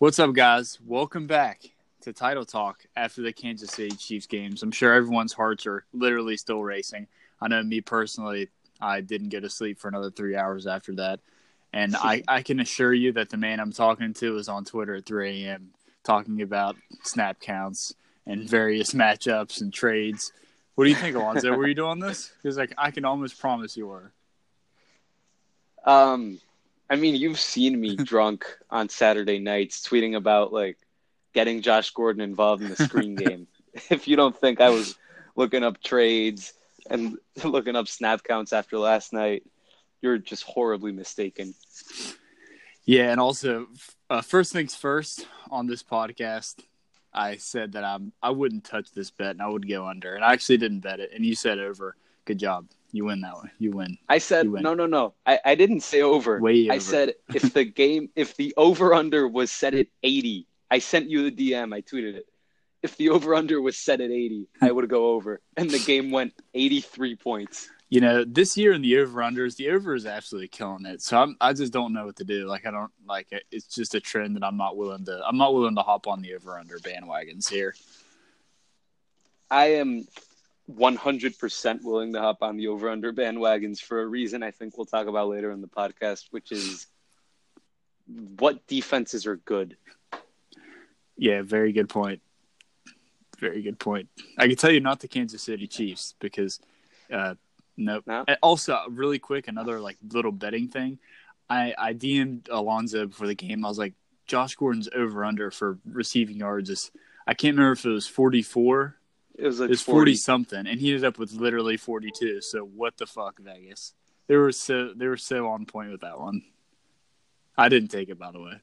What's up, guys? Welcome back to Title Talk after the Kansas City Chiefs games. I'm sure everyone's hearts are literally still racing. I know me personally, I didn't go to sleep for another three hours after that. And I, I can assure you that the man I'm talking to is on Twitter at 3 a.m. talking about snap counts and various matchups and trades. What do you think, Alonzo? Were you doing this? Because like I can almost promise you were. Um, I mean, you've seen me drunk on Saturday nights tweeting about like getting Josh Gordon involved in the screen game. if you don't think I was looking up trades and looking up snap counts after last night, you're just horribly mistaken. Yeah, and also, uh, first things first on this podcast, I said that I'm I wouldn't touch this bet and I would go under, and I actually didn't bet it, and you said over. Good job. You win that one. You win. I said no, no, no. I, I didn't say over. Way over. I said if the game, if the over under was set at eighty, I sent you the DM. I tweeted it. If the over under was set at eighty, I hmm. would go over, and the game went eighty three points. You know, this year in the over unders, the over is absolutely killing it. So I'm, I just don't know what to do. Like I don't like it. It's just a trend that I'm not willing to. I'm not willing to hop on the over under bandwagons here. I am 100% willing to hop on the over under bandwagons for a reason I think we'll talk about later in the podcast, which is what defenses are good. Yeah, very good point. Very good point. I can tell you not the Kansas City Chiefs because uh, Nope. No? Also, really quick, another like little betting thing. I I DM'd Alonzo before the game. I was like, Josh Gordon's over under for receiving yards is I can't remember if it was forty four. It was like It was 40. forty something, and he ended up with literally forty two. So what the fuck, Vegas? They were so they were so on point with that one. I didn't take it by the way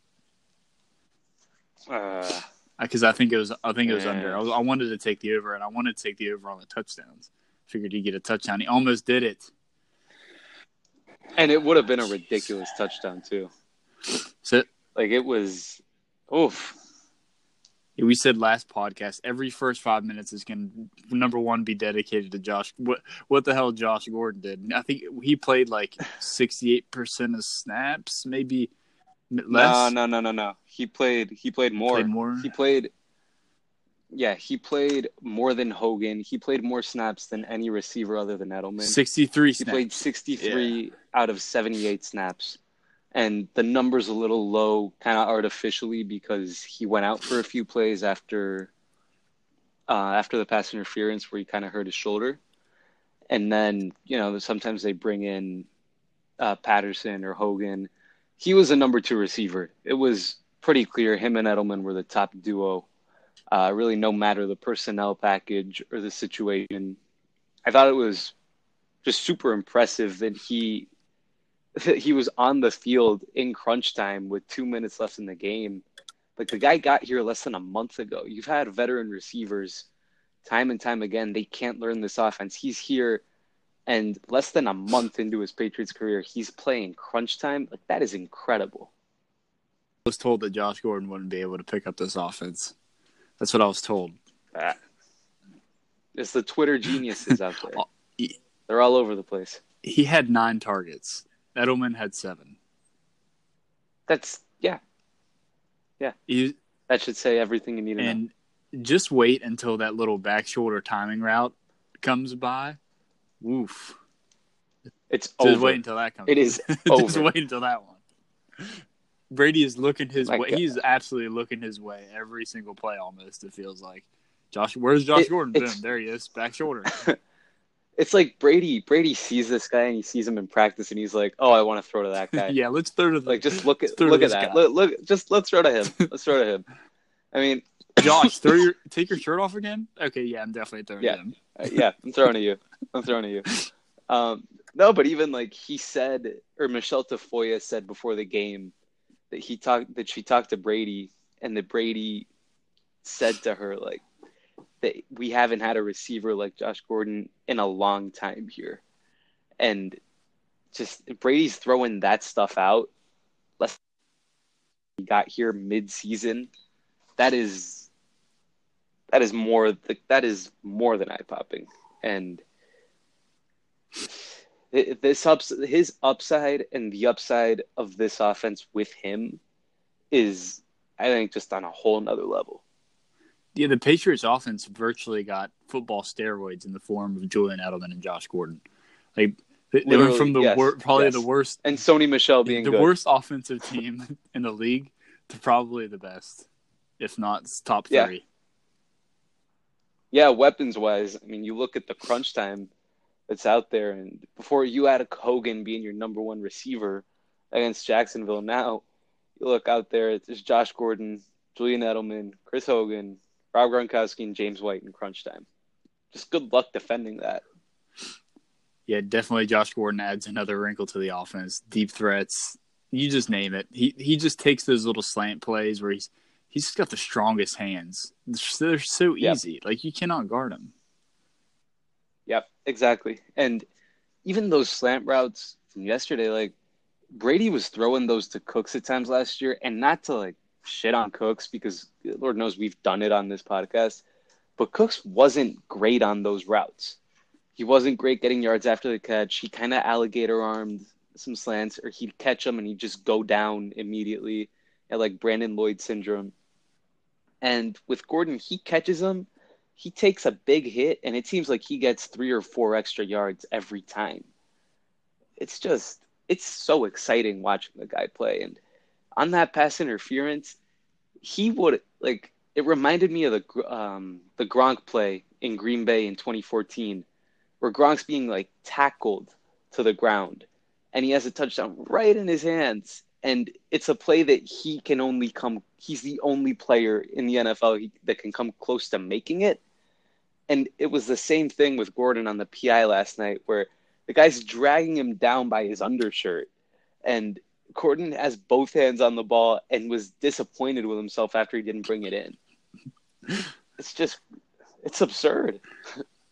Uh, because I think it was I think it was under. I, was, I wanted to take the over, and I wanted to take the over on the touchdowns. Figured he'd get a touchdown. He almost did it. and it would have been a ridiculous touchdown, too. So Like, it was, oof. We said last podcast every first five minutes is going to number one be dedicated to Josh. What what the hell Josh Gordon did? I think he played like sixty eight percent of snaps, maybe No, less. no, no, no, no. He played, he played more. Played more. He played, yeah, he played more than Hogan. He played more snaps than any receiver other than Edelman. Sixty three He played 63 out of 78 snaps. And the number's a little low, kind of artificially, because he went out for a few plays after uh, after the pass interference where he kind of hurt his shoulder. And then, you know, sometimes they bring in uh, Patterson or Hogan. He was a number two receiver. It was pretty clear him and Edelman were the top duo. Uh, really, no matter the personnel package or the situation. I thought it was just super impressive that he he was on the field in crunch time with two minutes left in the game. Like the guy got here less than a month ago. You've had veteran receivers time and time again. They can't learn this offense. He's here and less than a month into his Patriots career, he's playing crunch time. Like that is incredible. I was told that Josh Gordon wouldn't be able to pick up this offense. That's what I was told. Ah. It's the Twitter geniuses out there. Oh, They're all over the place. He had nine targets. Edelman had seven. That's yeah. yeah. You, That should say everything you need to know. and just wait until that little back shoulder timing route comes by. Woof. It's Just over. wait until that comes. It is Just wait until that one. Brady is looking his My way. God. He's absolutely looking his way every single play. Almost it feels like. Josh, where's Josh It- Gordon? Boom, there he is, back shoulder. It's like Brady. Brady sees this guy and he sees him in practice, and he's like, "Oh, I want to throw to that guy." yeah, let's throw to the, Like, just look at look at that. guy. Look, look, just let's throw to him. Let's throw to him. I mean, Josh, throw your take your shirt off again. Okay, yeah, I'm definitely throwing Yeah. to him. uh, yeah, I'm throwing to you. I'm throwing to you. Um, no, but even like he said, or Michelle Tafoya said before the game that he talked that she talked to Brady, and that Brady said to her like that we haven't had a receiver like Josh Gordon in a long time here, and just Brady's throwing that stuff out. Less he got here mid-season. That is that is more that is more than eye popping, and this ups his upside and the upside of this offense with him is I think just on a whole nother level. Yeah, the Patriots offense virtually got football steroids in the form of Julian Edelman and Josh Gordon. Like they, they went from the yes, wor- probably yes. the worst And Sony Michel being the good. worst offensive team in the league to probably the best, if not top Yeah. three. Yeah, weapons wise, I mean, you look at the crunch time that's out there, and before you had a Hogan being your number one receiver against Jacksonville, now you look out there, it's Josh Gordon, Julian Edelman, Chris Hogan, Rob Gronkowski, and James White in crunch time. Just good luck defending that. Yeah, definitely. Josh Gordon adds another wrinkle to the offense. Deep threats, you just name it. He he just takes those little slant plays where he's he's just got the strongest hands. They're, so Yep. easy. Like you cannot guard him. Yep, exactly. And even those slant routes from yesterday, like Brady was throwing those to Cooks at times last year, and not to like shit on Cooks because Lord knows we've done it on this podcast, but Cooks wasn't great on those routes. He wasn't great getting yards after the catch. He kind of alligator armed some slants, or he'd catch them and he'd just go down immediately at like Brandon Lloyd syndrome. And with Gordon, he catches them he takes a big hit and it seems like he gets three or four extra yards every time. It's just it's so exciting watching the guy play and on that pass interference, he would like it reminded me of the um the Gronk play in Green Bay in 2014 where Gronk's being like tackled to the ground and he has a touchdown right in his hands and it's a play that he can only come he's the only player in the NFL that can come close to making it and it was the same thing with Gordon on the PI last night where the guy's dragging him down by his undershirt and Gordon has both hands on the ball and was disappointed with himself after he didn't bring it in. It's just it's absurd.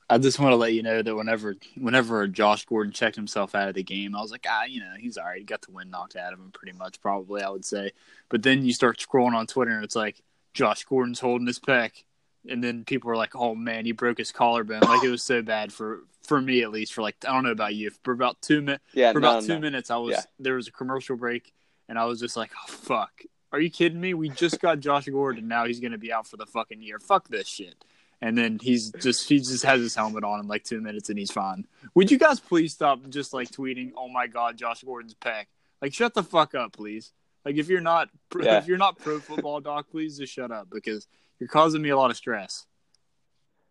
I just want to let you know that whenever whenever Josh Gordon checked himself out of the game, I was like, ah, you know, he's all right. He got the wind knocked out of him pretty much, probably, I would say. But then you start scrolling on Twitter and it's like, Josh Gordon's holding his pec. And then people are like, oh man, he broke his collarbone. Like it was so bad for, for me at least, for like, I don't know about you. For about two minutes, Yeah, for no, about two no. minutes, I was, Yeah. there was a commercial break and I was just like, oh fuck. Are you kidding me? We just got Josh Gordon. Now he's going to be out for the fucking year. Fuck this shit and then he's just he just has his helmet on in like two minutes and he's fine. Would you guys please stop just like tweeting, "Oh my God, Josh Gordon's pack"? Like, shut the fuck up, please. Like, if you're not Yeah. if you're not pro football doc, please just shut up because you're causing me a lot of stress.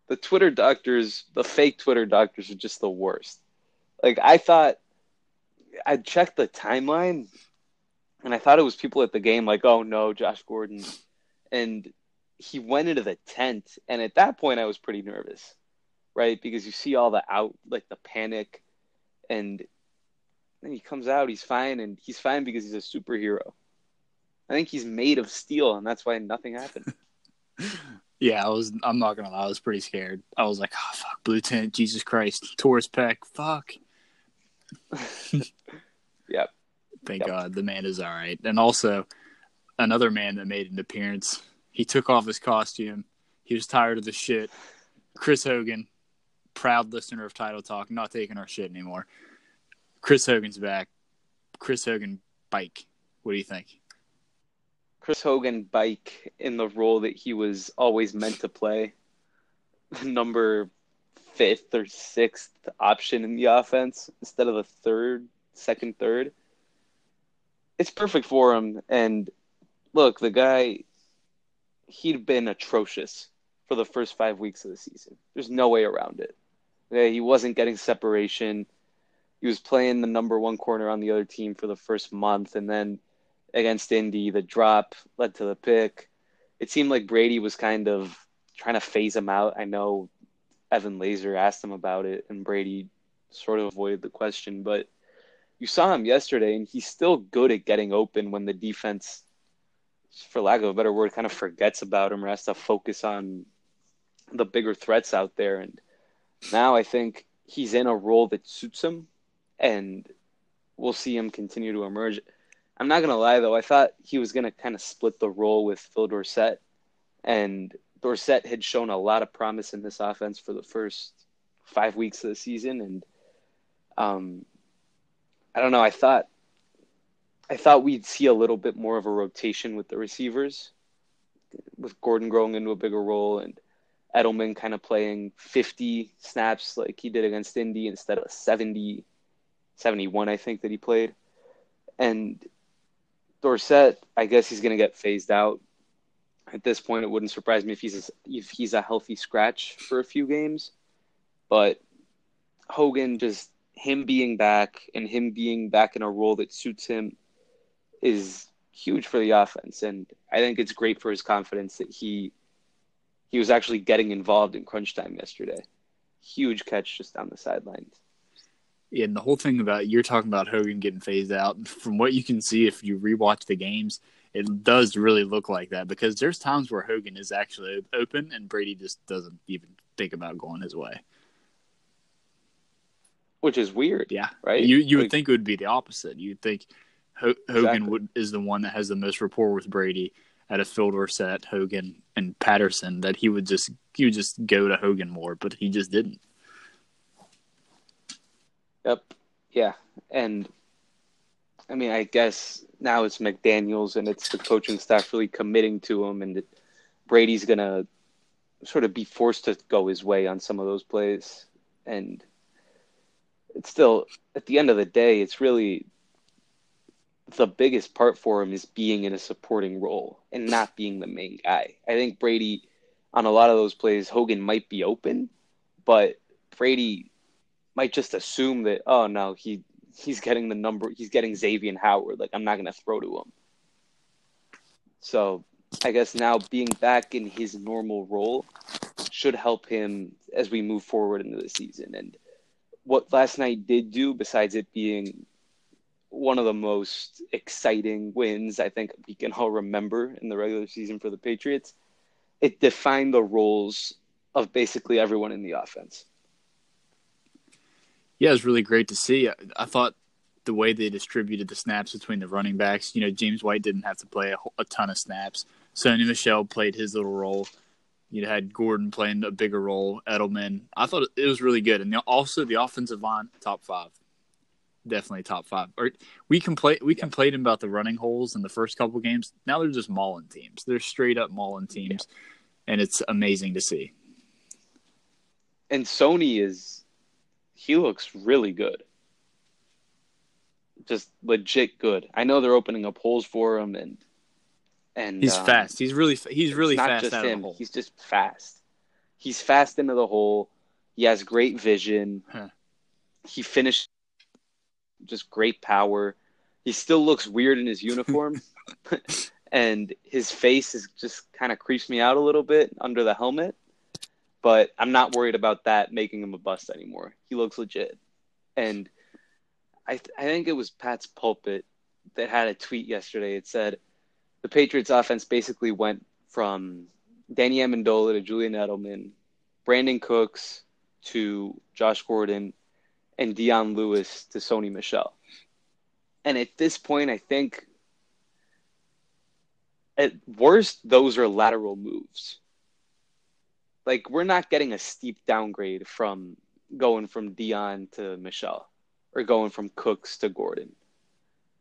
The Twitter doctors, the fake Twitter doctors are just the worst. Like I thought I checked the timeline and I thought it was people at the game like, "Oh no, Josh Gordon." And he went into the tent and at that point I was pretty nervous. Right? Because you see all the out like the panic and then he comes out, he's fine and he's fine because he's a superhero. I think he's made of steel and that's why nothing happened. Yeah, I was. I'm not gonna lie. I was pretty scared. I was like, "Oh fuck, blue tent, Jesus Christ, Taurus pack, fuck." Yep. Thank Yep. God the man is all right. And also, another man that made an appearance. He took off his costume. He was tired of the shit. Chris Hogan, proud listener of Title Talk, not taking our shit anymore. Chris Hogan's back. Chris Hogan bike. What do you think? Chris Hogan bike in the role that he was always meant to play, the number fifth or sixth option in the offense instead of the third, second, third. It's perfect for him. And look, the guy, he'd been atrocious for the first five weeks of the season. There's no way around it. He wasn't getting separation. He was playing the number one corner on the other team for the first month, and then against Indy, the drop led to the pick. It seemed like Brady was kind of trying to phase him out. I know Evan Lazar asked him about it, and Brady sort of avoided the question, but you saw him yesterday, and he's still good at getting open when the defense, for lack of a better word, kind of forgets about him or has to focus on the bigger threats out there. And now I think he's in a role that suits him, and we'll see him continue to emerge. I'm not gonna lie though, I thought he was gonna kind of split the role with Phil Dorsett, and Dorsett had shown a lot of promise in this offense for the first five weeks of the season, and um, I don't know. I thought I thought we'd see a little bit more of a rotation with the receivers, with Gordon growing into a bigger role and Edelman kind of playing 50 snaps like he did against Indy instead of 70, 71, I think, that he played. And Dorsett, I guess he's going to get phased out. At this point, it wouldn't surprise me if he's a, if he's a healthy scratch for a few games. But Hogan, just him being back and him being back in a role that suits him is huge for the offense. And I think it's great for his confidence that he he was actually getting involved in crunch time yesterday. Huge catch just down the sidelines. Yeah, and the whole thing about you're talking about Hogan getting phased out. From what you can see, if you rewatch the games, it does really look like that because there's times where Hogan is actually open and Brady just doesn't even think about going his way. Which is weird. Yeah, right. You you Like- would think it would be the opposite. You'd think Ho- Hogan Exactly. would is the one that has the most rapport with Brady at a field or set Hogan and Patterson that he would just he would just go to Hogan more, but he just didn't. Yep. Yeah. And I mean, I guess now it's McDaniels and it's the coaching staff really committing to him, and Brady's going to sort of be forced to go his way on some of those plays. And it's still, at the end of the day, it's really the biggest part for him is being in a supporting role and not being the main guy. I think Brady, on a lot of those plays, Hogan might be open, but Brady might just assume that oh no he he's getting the number he's getting Xavier Howard like I'm not gonna throw to him. So I guess now being back in his normal role should help him as we move forward into the season. And what last night did do, besides it being one of the most exciting wins I think we can all remember in the regular season for the Patriots, it defined the roles of basically everyone in the offense. Yeah, it was really great to see. I, I thought the way they distributed the snaps between the running backs, you know, James White didn't have to play a, a ton of snaps. Sony Michel played his little role. You had Gordon playing a bigger role, Edelman. I thought it was really good. And the- also the offensive line, top five. Definitely top five. Or we complain we complained about the running holes in the first couple games. Now they're just mauling teams. They're straight up mauling teams. And it's amazing to see. and Sony is he looks really good. Just legit good. I know they're opening up holes for him and and He's um, fast. He's really he's really not fast just out of him. the hole. He's just fast. He's fast into the hole. He has great vision. Huh. He finished just great power. He still looks weird in his uniform. and his face is just kind of creeps me out a little bit under the helmet. But I'm not worried about that making him a bust anymore. He looks legit. And I th- I think it was Pats Pulpit that had a tweet yesterday. It said the Patriots offense basically went from Danny Amendola to Julian Edelman, Brandin Cooks to Josh Gordon, and Dion Lewis to Sony Michel. And at this point, I think at worst, those are lateral moves. Like we're not getting a steep downgrade from going from Dion to Michel or going from Cooks to Gordon.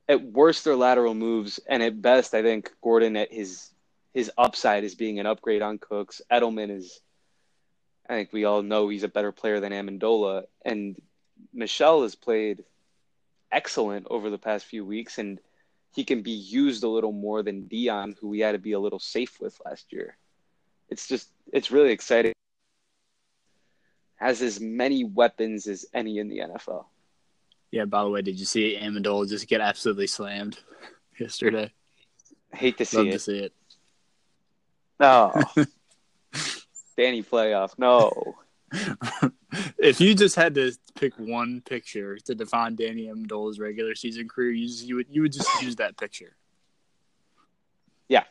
At worst, they're lateral moves, and at best, I think Gordon at his his upside is being an upgrade on Cooks. Edelman is, I think we all know he's a better player than Amendola, and Michel has played excellent over the past few weeks, and he can be used a little more than Dion, who we had to be a little safe with last year. It's just, it's really exciting. Has as many weapons as any in the NFL. Yeah, by the way, did you see Amendola just get absolutely slammed yesterday? Hate to see Love it. to see it. No. Danny playoff. No. if you just had to pick one picture to define Danny Amendola's regular season career, you, just, you would you would just use that picture. Yeah,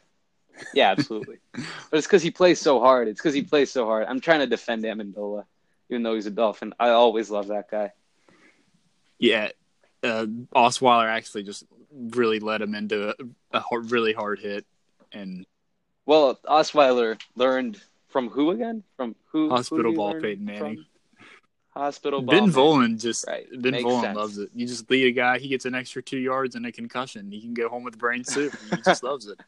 absolutely. but it's because he plays so hard. It's because he plays so hard. I'm trying to defend Amendola, even though he's a Dolphin. I always love that guy. Yeah, uh, Osweiler actually just really led him into a, a hard, really hard hit, and Well, Osweiler learned from who again? From who? who Hospital he ball Peyton Manning. from? Hospital ball. Ben. Volin just Right. Ben Makes Volin sense. loves it. You just lead a guy, he gets an extra two yards and a concussion. He can go home with brain soup. He just loves it.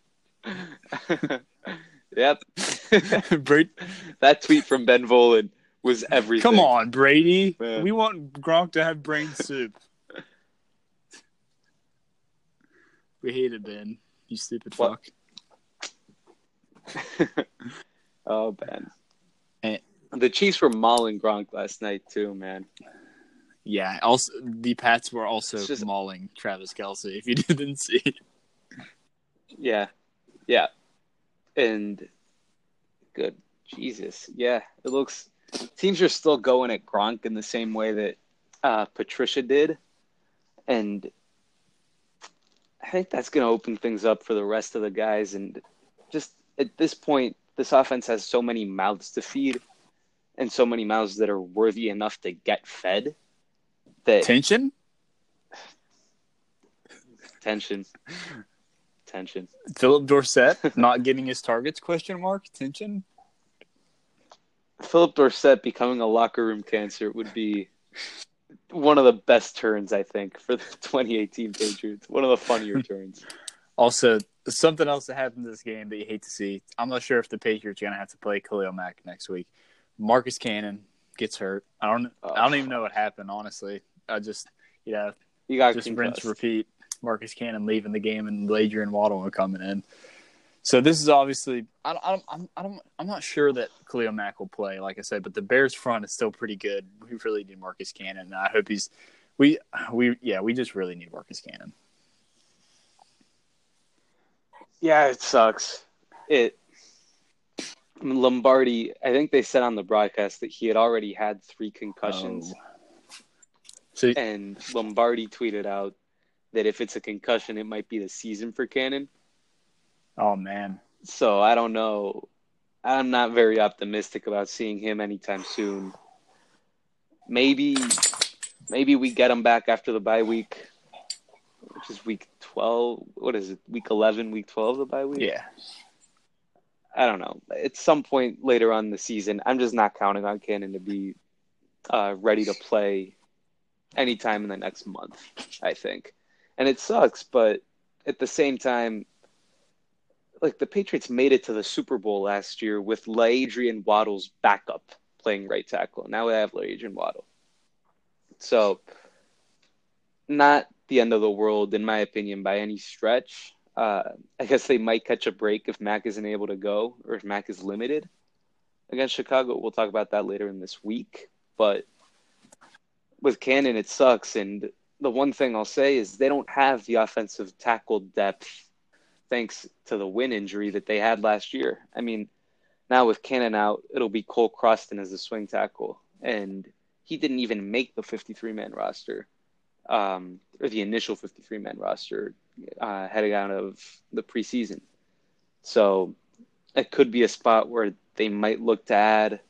Yep. Brady, that tweet from Ben Volin was everything. come on, Brady. Man. We want Gronk to have brain soup. we hate it, Ben. You stupid What? fuck. oh, Ben. Eh. The Chiefs were mauling Gronk last night too, man. Yeah. Also, the Pats were also just- mauling Travis Kelce. If you didn't see. Yeah, yeah, and good Jesus, yeah. It looks teams are still going at Gronk in the same way that uh, Patricia did, and I think that's going to open things up for the rest of the guys. And just at this point, this offense has so many mouths to feed, and so many mouths that are worthy enough to get fed. That Tension. tension, tension. Phillip Dorsett not getting his targets? Question mark. Tension. Phillip Dorsett becoming a locker room cancer would be one of the best turns, I think, for the 2018 Patriots. One of the funnier hmm. turns. Also, something else that happened in this game that you hate to see. I'm not sure if the Patriots are going to have to play Khalil Mack next week. Marcus Cannon gets hurt. I don't. I don't even know what happened. Honestly, I just you know You got just concussed. rinse repeat. Marcus Cannon leaving the game and LaAdrian Waddle are coming in. So this is obviously I don't, I don't I'm I don't I'm not sure that Khalil Mack will play like I said, but the Bears front is still pretty good. We really need Marcus Cannon. And I hope he's we we yeah we just really need Marcus Cannon. Yeah, it sucks. It Lombardi. I think they said on the broadcast that he had already had three concussions, Oh. So and Lombardi tweeted out that if it's a concussion, it might be the season for Cannon. oh man, So I don't know. I'm not very optimistic about seeing him anytime soon. Maybe, maybe we get him back after the bye week, which is week 12. What is it? Week 11, week 12, the bye week. yeah. I don't know. At some point later on in the season, I'm just not counting on Cannon to be uh, ready to play anytime in the next month. I think, and it sucks, but at the same time, like the Patriots made it to the Super Bowl last year with LaAdrian Waddle's backup playing right tackle. Now we have LaAdrian Waddle, so not the end of the world in my opinion by any stretch. Uh, I guess they might catch a break if Mac isn't able to go or if Mac is limited against Chicago. We'll talk about that later in this week. But with Cannon, it sucks. And the one thing I'll say is they don't have the offensive tackle depth thanks to the Wynn injury that they had last year. I mean, now with Cannon out, it'll be Cole Croston as the swing tackle. And he didn't even make the 53 man roster, um, or the initial 53 man roster uh, heading out of the preseason. So it could be a spot where they might look to add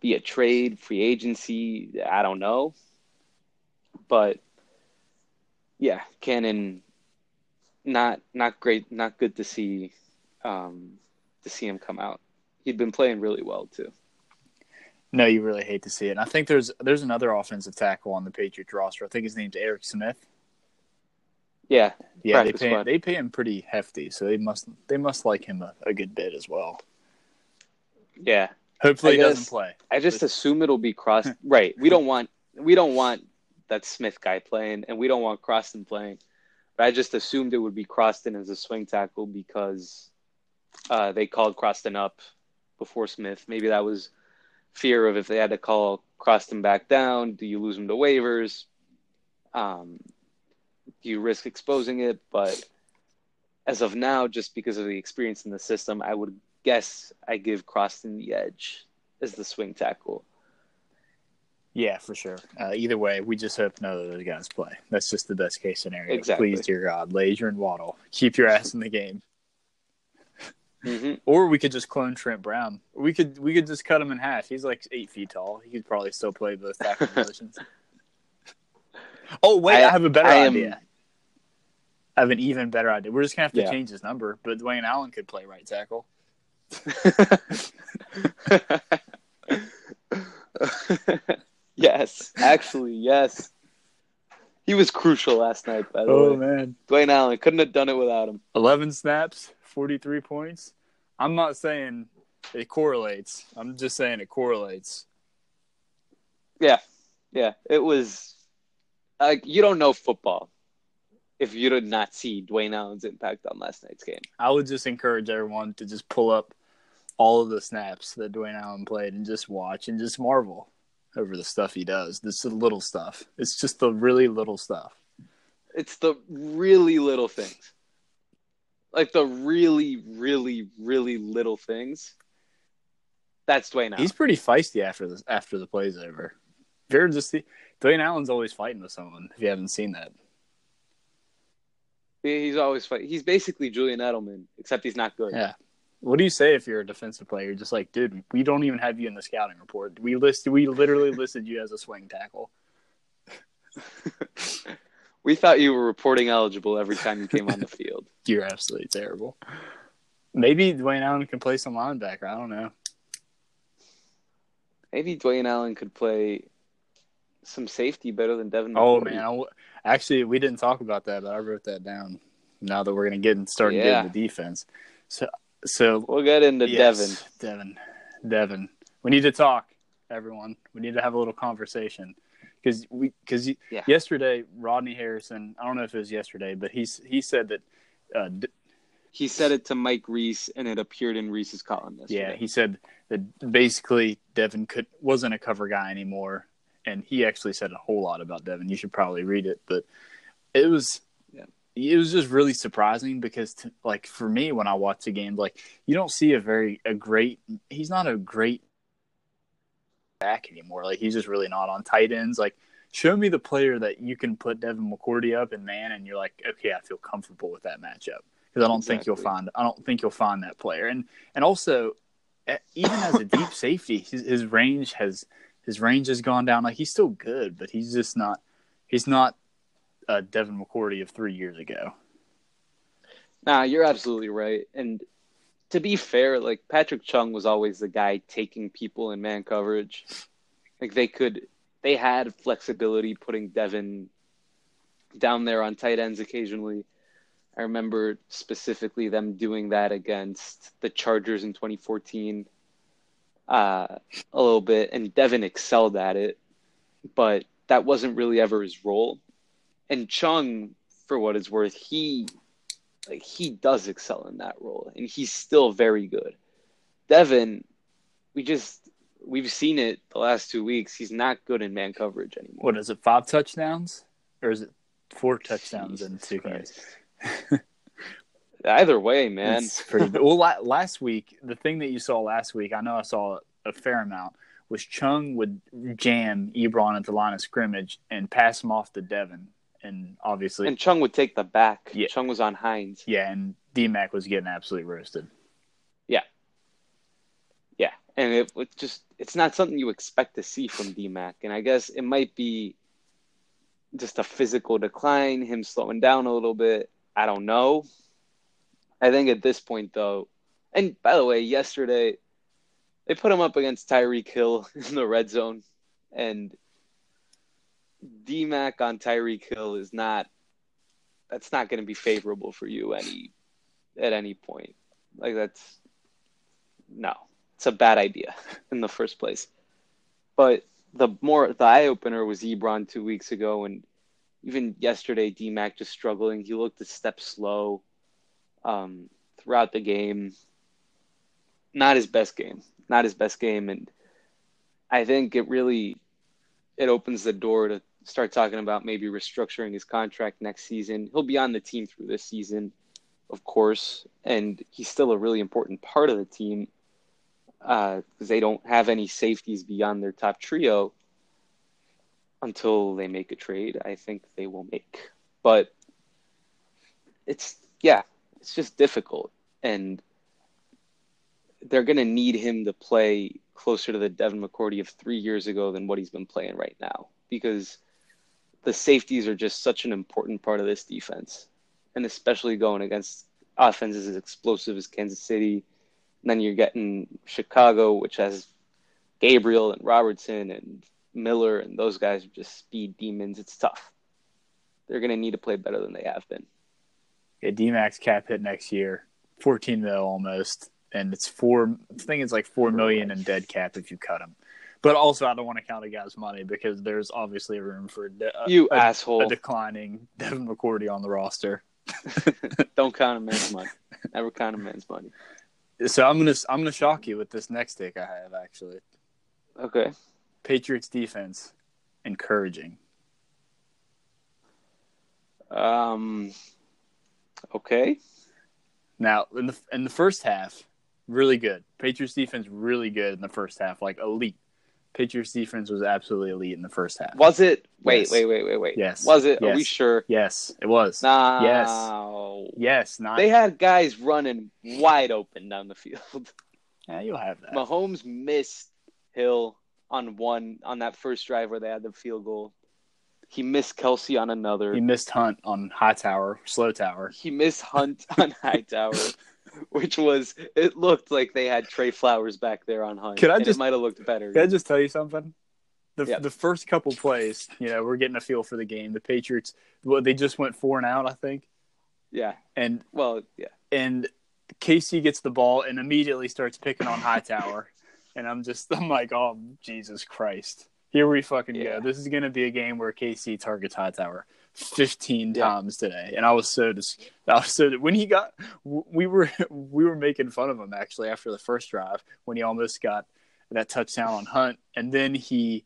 be a trade, free agency. I don't know. But yeah, Cannon, not not great, not good to see um, to see him come out. He'd been playing really well too. No, you really hate to see it. And I think there's there's another offensive tackle on the Patriots roster. I think his name's Eric Smith. Yeah, Yeah, they pay squad. they pay him pretty hefty, so they must they must like him a, a good bit as well. yeah. Hopefully, I he doesn't play. I just assume it'll be cross. right. We don't want we don't want that Smith guy playing, and we don't want Croston playing. But I just assumed it would be Croston as a swing tackle because uh, they called Croston up before Smith. Maybe that was fear of if they had to call Croston back down. Do you lose him to waivers? Um, do you risk exposing it? But as of now, just because of the experience in the system, I would guess I give Croston the edge as the swing tackle. Yeah, for sure. Uh, either way, we just hope none of those guys play. That's just the best case scenario. Exactly. Please, dear God, Laser and Waddle, keep your ass in the game. hmm Or we could just clone Trent Brown. We could we could just cut him in half. He's like eight feet tall. He could probably still play both tackle positions. Oh wait, I, I- have a better I am- idea. I have an even better idea. We're just gonna have to Yeah. change his number, but Dwayne Allen could play right tackle. yes, actually, yes. He was crucial last night, by the Oh way. man, Dwayne Allen couldn't have done it without him. eleven snaps, forty three points. I'm not saying it correlates. I'm just saying it correlates. Yeah, yeah. It was like you don't know football if you did not see Dwayne Allen's impact on last night's game. I would just encourage everyone to just pull up all of the snaps that Dwayne Allen played and just watch and just marvel over the stuff he does. This is little stuff. It's just the really little stuff. It's the really little things. Like the really, really, really little things. That's Dwayne Allen. He's pretty feisty after the after the play's over. If you're just see, Dwayne Allen's always fighting with someone. If you haven't seen that, He's always fight. He's basically Julian Edelman, except he's not good. yeah. What do you say if you're a defensive player? You're just like, dude, we don't even have you in the scouting report. We list we literally listed you as a swing tackle. we thought you were reporting eligible every time you came on the field. You're absolutely terrible. Maybe Dwayne Allen can play some linebacker. I don't know. Maybe Dwayne Allen could play some safety better than Devin. Oh McCourty. man, I w- actually, we didn't talk about that, but I wrote that down. Now that we're gonna get and start Yeah. getting the defense, so so we'll get into yes, Devin, Devin, we need to talk, everyone. We need to have a little conversation because we because Yeah. yesterday Rodney Harrison, I don't know if it was yesterday, but he's he said that. Uh, D- He said it to Mike Reiss, and it appeared in Reiss's column yesterday. yeah, he said that basically Devin could wasn't a cover guy anymore, and he actually said a whole lot about Devin. You should probably read it, but it was Yeah. It was just really surprising because to, like for me when I watch the game, like you don't see a very a great. He's not a great back anymore. Like he's just really not on tight ends. Like show me the player that you can put Devin McCourty up and man, and you're like, okay, I feel comfortable with that matchup because I don't think you'll find I don't think you'll find that player. And and also even as a deep safety, his, his range has his range has gone down. Like he's still good, but he's just not he's not uh, Devin McCourty of three years ago. Nah, you're absolutely right. And to be fair, like Patrick Chung was always the guy taking people in man coverage. Like they could, they had flexibility putting Devin down there on tight ends occasionally. I remember specifically them doing that against the Chargers in 2014 uh, a little bit, and Devin excelled at it, but that wasn't really ever his role. And Chung, for what it's worth, he like he does excel in that role, and he's still very good. Devin, we just we've seen it the last two weeks. He's not good in man coverage anymore. What is it? Five touchdowns, or is it four touchdowns in Jesus two games? Either way, man. It's pretty. Well, last week, the thing that you saw last week, I know I saw a fair amount, was Chung would jam Ebron at the line of scrimmage and pass him off to Devin. And obviously, And Chung would take the back. Yeah. Chung was on Hines. yeah, and DMAC was getting absolutely roasted. Yeah, yeah, and it was just it's not something you expect to see from DMAC. And I guess it might be just a physical decline, him slowing down a little bit. I don't know. I think at this point though, and by the way, yesterday they put him up against Tyreek Hill in the red zone, and DMAC on Tyreek Hill is not that's not going to be favorable for you any at any point. Like that's no, it's a bad idea in the first place. But the more the eye opener was Ebron two weeks ago, and even yesterday, DMAC just struggling. He looked a step slow um, throughout the game. Not his best game. Not his best game, and I think it really it opens the door to start talking about maybe restructuring his contract next season. He'll be on the team through this season, of course, and he's still a really important part of the team uh, because they don't have any safeties beyond their top trio until they make a trade. I think they will make, but it's yeah, it's just difficult, and they're going to need him to play closer to the Devin McCourty of three years ago than what he's been playing right now because the safeties are just such an important part of this defense, and especially going against offenses as explosive as Kansas City. And then you're getting Chicago, which has Gabriel and Robertson and Miller, and those guys are just speed demons. It's tough. They're going to need to play better than they have been. Yeah, DMac's cap hit next year, fourteen mil almost. and it's four. I think it's like four million in dead cap if you cut him. But also, I don't want to count a guy's money because there's obviously a room for a, You a, asshole. a declining Devin McCourty on the roster. Don't count a man's money. Never count a man's money. So I'm gonna I'm gonna shock you with this next take I have actually. Okay. Patriots defense encouraging. Um. Okay. Now in the in the first half, really good. Patriots defense really good in the first half, like elite. Patriots defense was absolutely elite in the first half. Was it? Wait, Yes. wait, wait, wait, wait. Yes. Was it? Are we sure? Yes, it was. No. Yes. Yes, not. They had guys running wide open down the field. yeah, you'll have that. Mahomes missed Hill on one on that first drive where they had the field goal. He missed Kelce on another. He missed Hunt on high tower, slow tower. He missed Hunt on Hightower, which was it looked like they had Trey Flowers back there on Hunt. Could I just- might have looked better. Can I just tell you something? The Yeah. the first couple plays, you know, we're getting a feel for the game. The Patriots, well, they just went four and out, I think, yeah. and Well, yeah. and KC gets the ball and immediately starts picking on Hightower, and I'm just I'm like, oh Jesus Christ, here we fucking Yeah. go. This is gonna be a game where KC targets Hightower. 15 Yeah. times today and i was so dis- i was so when he got we were we were making fun of him actually after the first drive when he almost got that touchdown on hunt and then he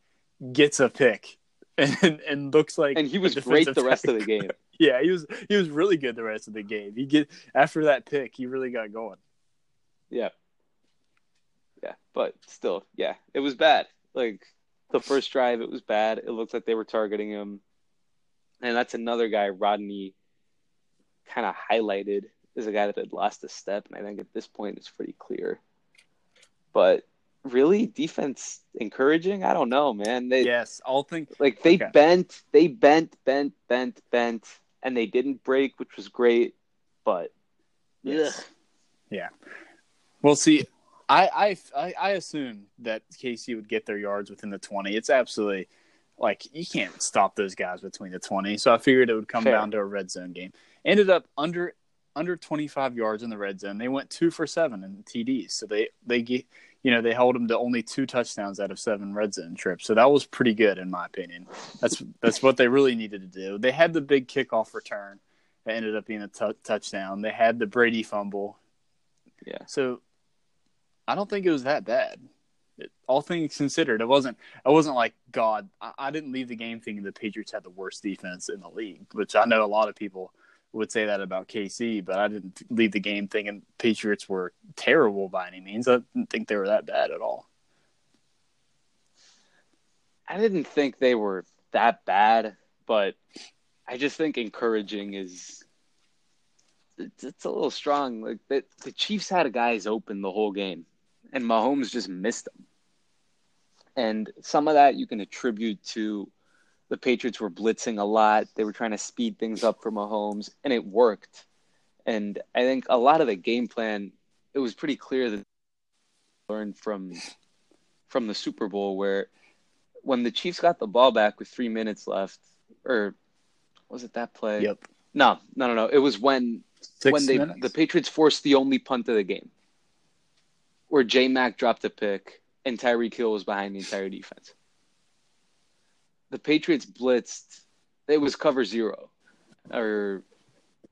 gets a pick and and looks like And he was great the rest of the game. yeah he was he was really good the rest of the game he get after that pick he really got going Yeah. Yeah, but still, yeah, it was bad. Like the first drive, it was bad. It looked like they were targeting him, and that's another guy Rodney kind of highlighted as a guy that had lost a step, and I think at this point it's pretty clear. But really, defense encouraging? I don't know, man. They yes i'll think like they Okay. bent, they bent, bent, bent, bent, and they didn't break, which was great. But Yes. ugh. Well, see, I, I I I assume that KC would get their yards within the twenty. It's absolutely like you can't stop those guys between the twenty. So I figured it would come Fair. down to a red zone game. Ended up under under twenty five yards in the red zone. They went two for seven in TDs. So they they get you know they held them to only two touchdowns out of seven red zone trips. So that was pretty good in my opinion. That's that's what they really needed to do. They had the big kickoff return that ended up being a t- touchdown. They had the Brady fumble. Yeah. So I don't think it was that bad. It, all things considered, it wasn't. I wasn't like God. I, I didn't leave the game thinking the Patriots had the worst defense in the league, which I know a lot of people would say that about KC. But I didn't leave the game thinking Patriots were terrible by any means. I didn't think they were that bad at all. I didn't think they were that bad, but I just think encouraging is it's, it's a little strong. Like the, the Chiefs had guys open the whole game, and Mahomes just missed them. And some of that you can attribute to the Patriots were blitzing a lot. They were trying to speed things up for Mahomes, and it worked. And I think a lot of the game plan, it was pretty clear that learned from from the Super Bowl where when the Chiefs got the ball back with three minutes left, or was it that play? Yep. No, no, no, no. It was when Six when they minutes. the Patriots forced the only punt of the game, where J Mac dropped a pick and Tyreek Hill was behind the entire defense. The Patriots blitzed. It was cover zero, or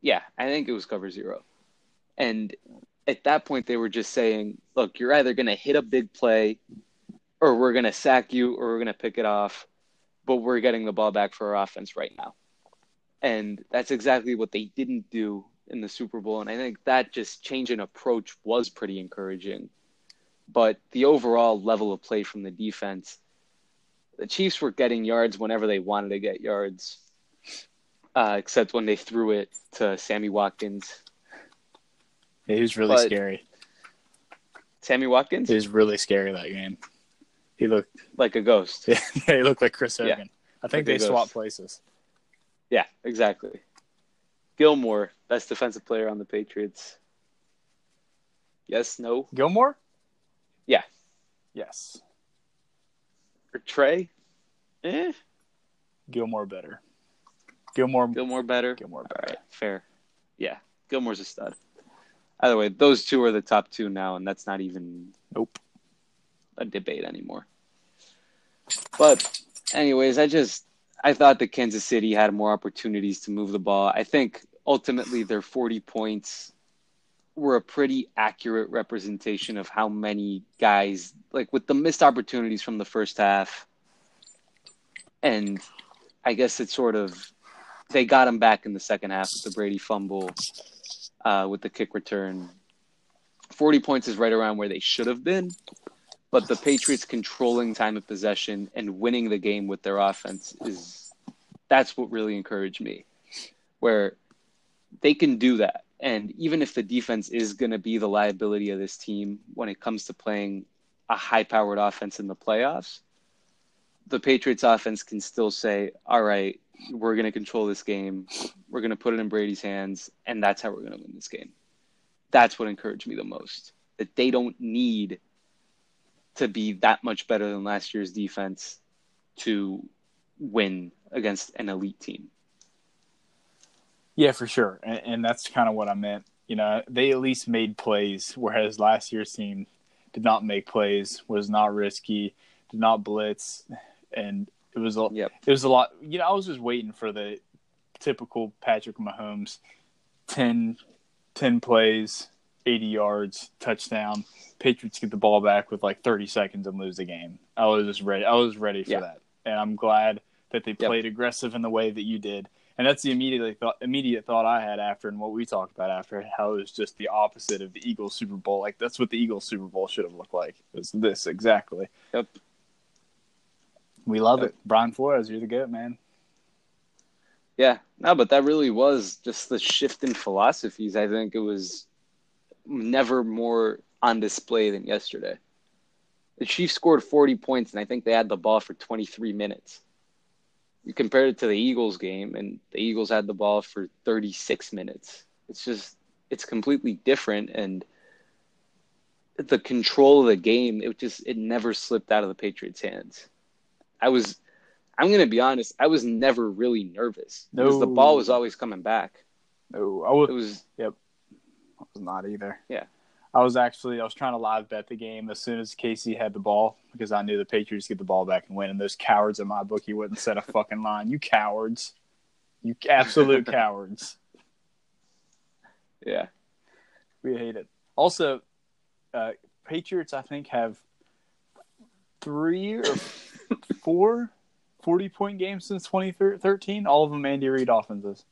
yeah, I think it was cover zero, and at that point they were just saying, "Look, you're either going to hit a big play, or we're going to sack you, or we're going to pick it off, but we're getting the ball back for our offense right now." And that's exactly what they didn't do in the Super Bowl. And I think that just change in approach was pretty encouraging. But the overall level of play from the defense, the Chiefs were getting yards whenever they wanted to get yards, uh, except when they threw it to Sammy Watkins. Yeah, he was really But- scary. Sammy Watkins? He was really scary that game. He looked. Like a ghost. Yeah, he looked like Chris Yeah. Hogan. I think Like they swapped places. Yeah, exactly. Gilmore, best defensive player on the Patriots. Yes, no, Gilmore. Yeah. Yes. or Trey? Eh, Gilmore better. Gilmore. Gilmore better. Gilmore better. right, fair. Yeah, Gilmore's a stud. Either way, those two are the top two now, and that's not even Nope. a debate anymore. But, anyways, I just I thought that Kansas City had more opportunities to move the ball. I think ultimately their 40 points were a pretty accurate representation of how many guys, like with the missed opportunities from the first half, and I guess it's sort of they got him back in the second half with the Brady fumble, uh, with the kick return. 40 points is right around where they should have been, but the Patriots controlling time of possession and winning the game with their offense is that's what really encouraged me. Where they can do that. And even if the defense is going to be the liability of this team when it comes to playing a high powered offense in the playoffs, the Patriots offense can still say, all right, we're going to control this game. We're going to put it in Brady's hands, and that's how we're going to win this game. That's what encouraged me the most. That they don't need to be that much better than last year's defense to win against an elite team. Yeah, for sure, and, and that's kind of what I meant. You know, they at least made plays, whereas last year's team did not make plays, was not risky, did not blitz, and it was a Yep. it was a lot. You know, I was just waiting for the typical Patrick Mahomes 10, 10 plays, eighty yards, touchdown. Patriots get the ball back with like thirty seconds and lose the game. I was just ready. I was ready for Yeah. that, and I'm glad that they Yep. played aggressive in the way that you did. And that's the immediate thought, immediate thought I had after, and what we talked about after, how it was just the opposite of the Eagles Super Bowl. Like that's what the Eagles Super Bowl should have looked like. It was this exactly. Yep. We love Yep. it, Brian Flores. You're the goat, man. Yeah, no, but that really was just the shift in philosophies. I think it was never more on display than yesterday. The Chiefs scored 40 points, and I think they had the ball for 23 minutes. You compared it to the Eagles game, and the Eagles had the ball for 36 minutes. It's just, it's completely different, and the control of the game, it just, it never slipped out of the Patriots' hands. I was, I'm going to be honest, I was never really nervous because the ball was always coming back. No, I was, It was, yep, I was not either. Yeah. I was actually I was trying to live bet the game as soon as Casey had the ball because I knew the Patriots get the ball back and win. And those cowards in my bookie wouldn't set a fucking line. You cowards, you absolute cowards. yeah. We hate it. Also, uh, Patriots I think have three or four 40 point games since 2013. All of them Andy Reid offenses.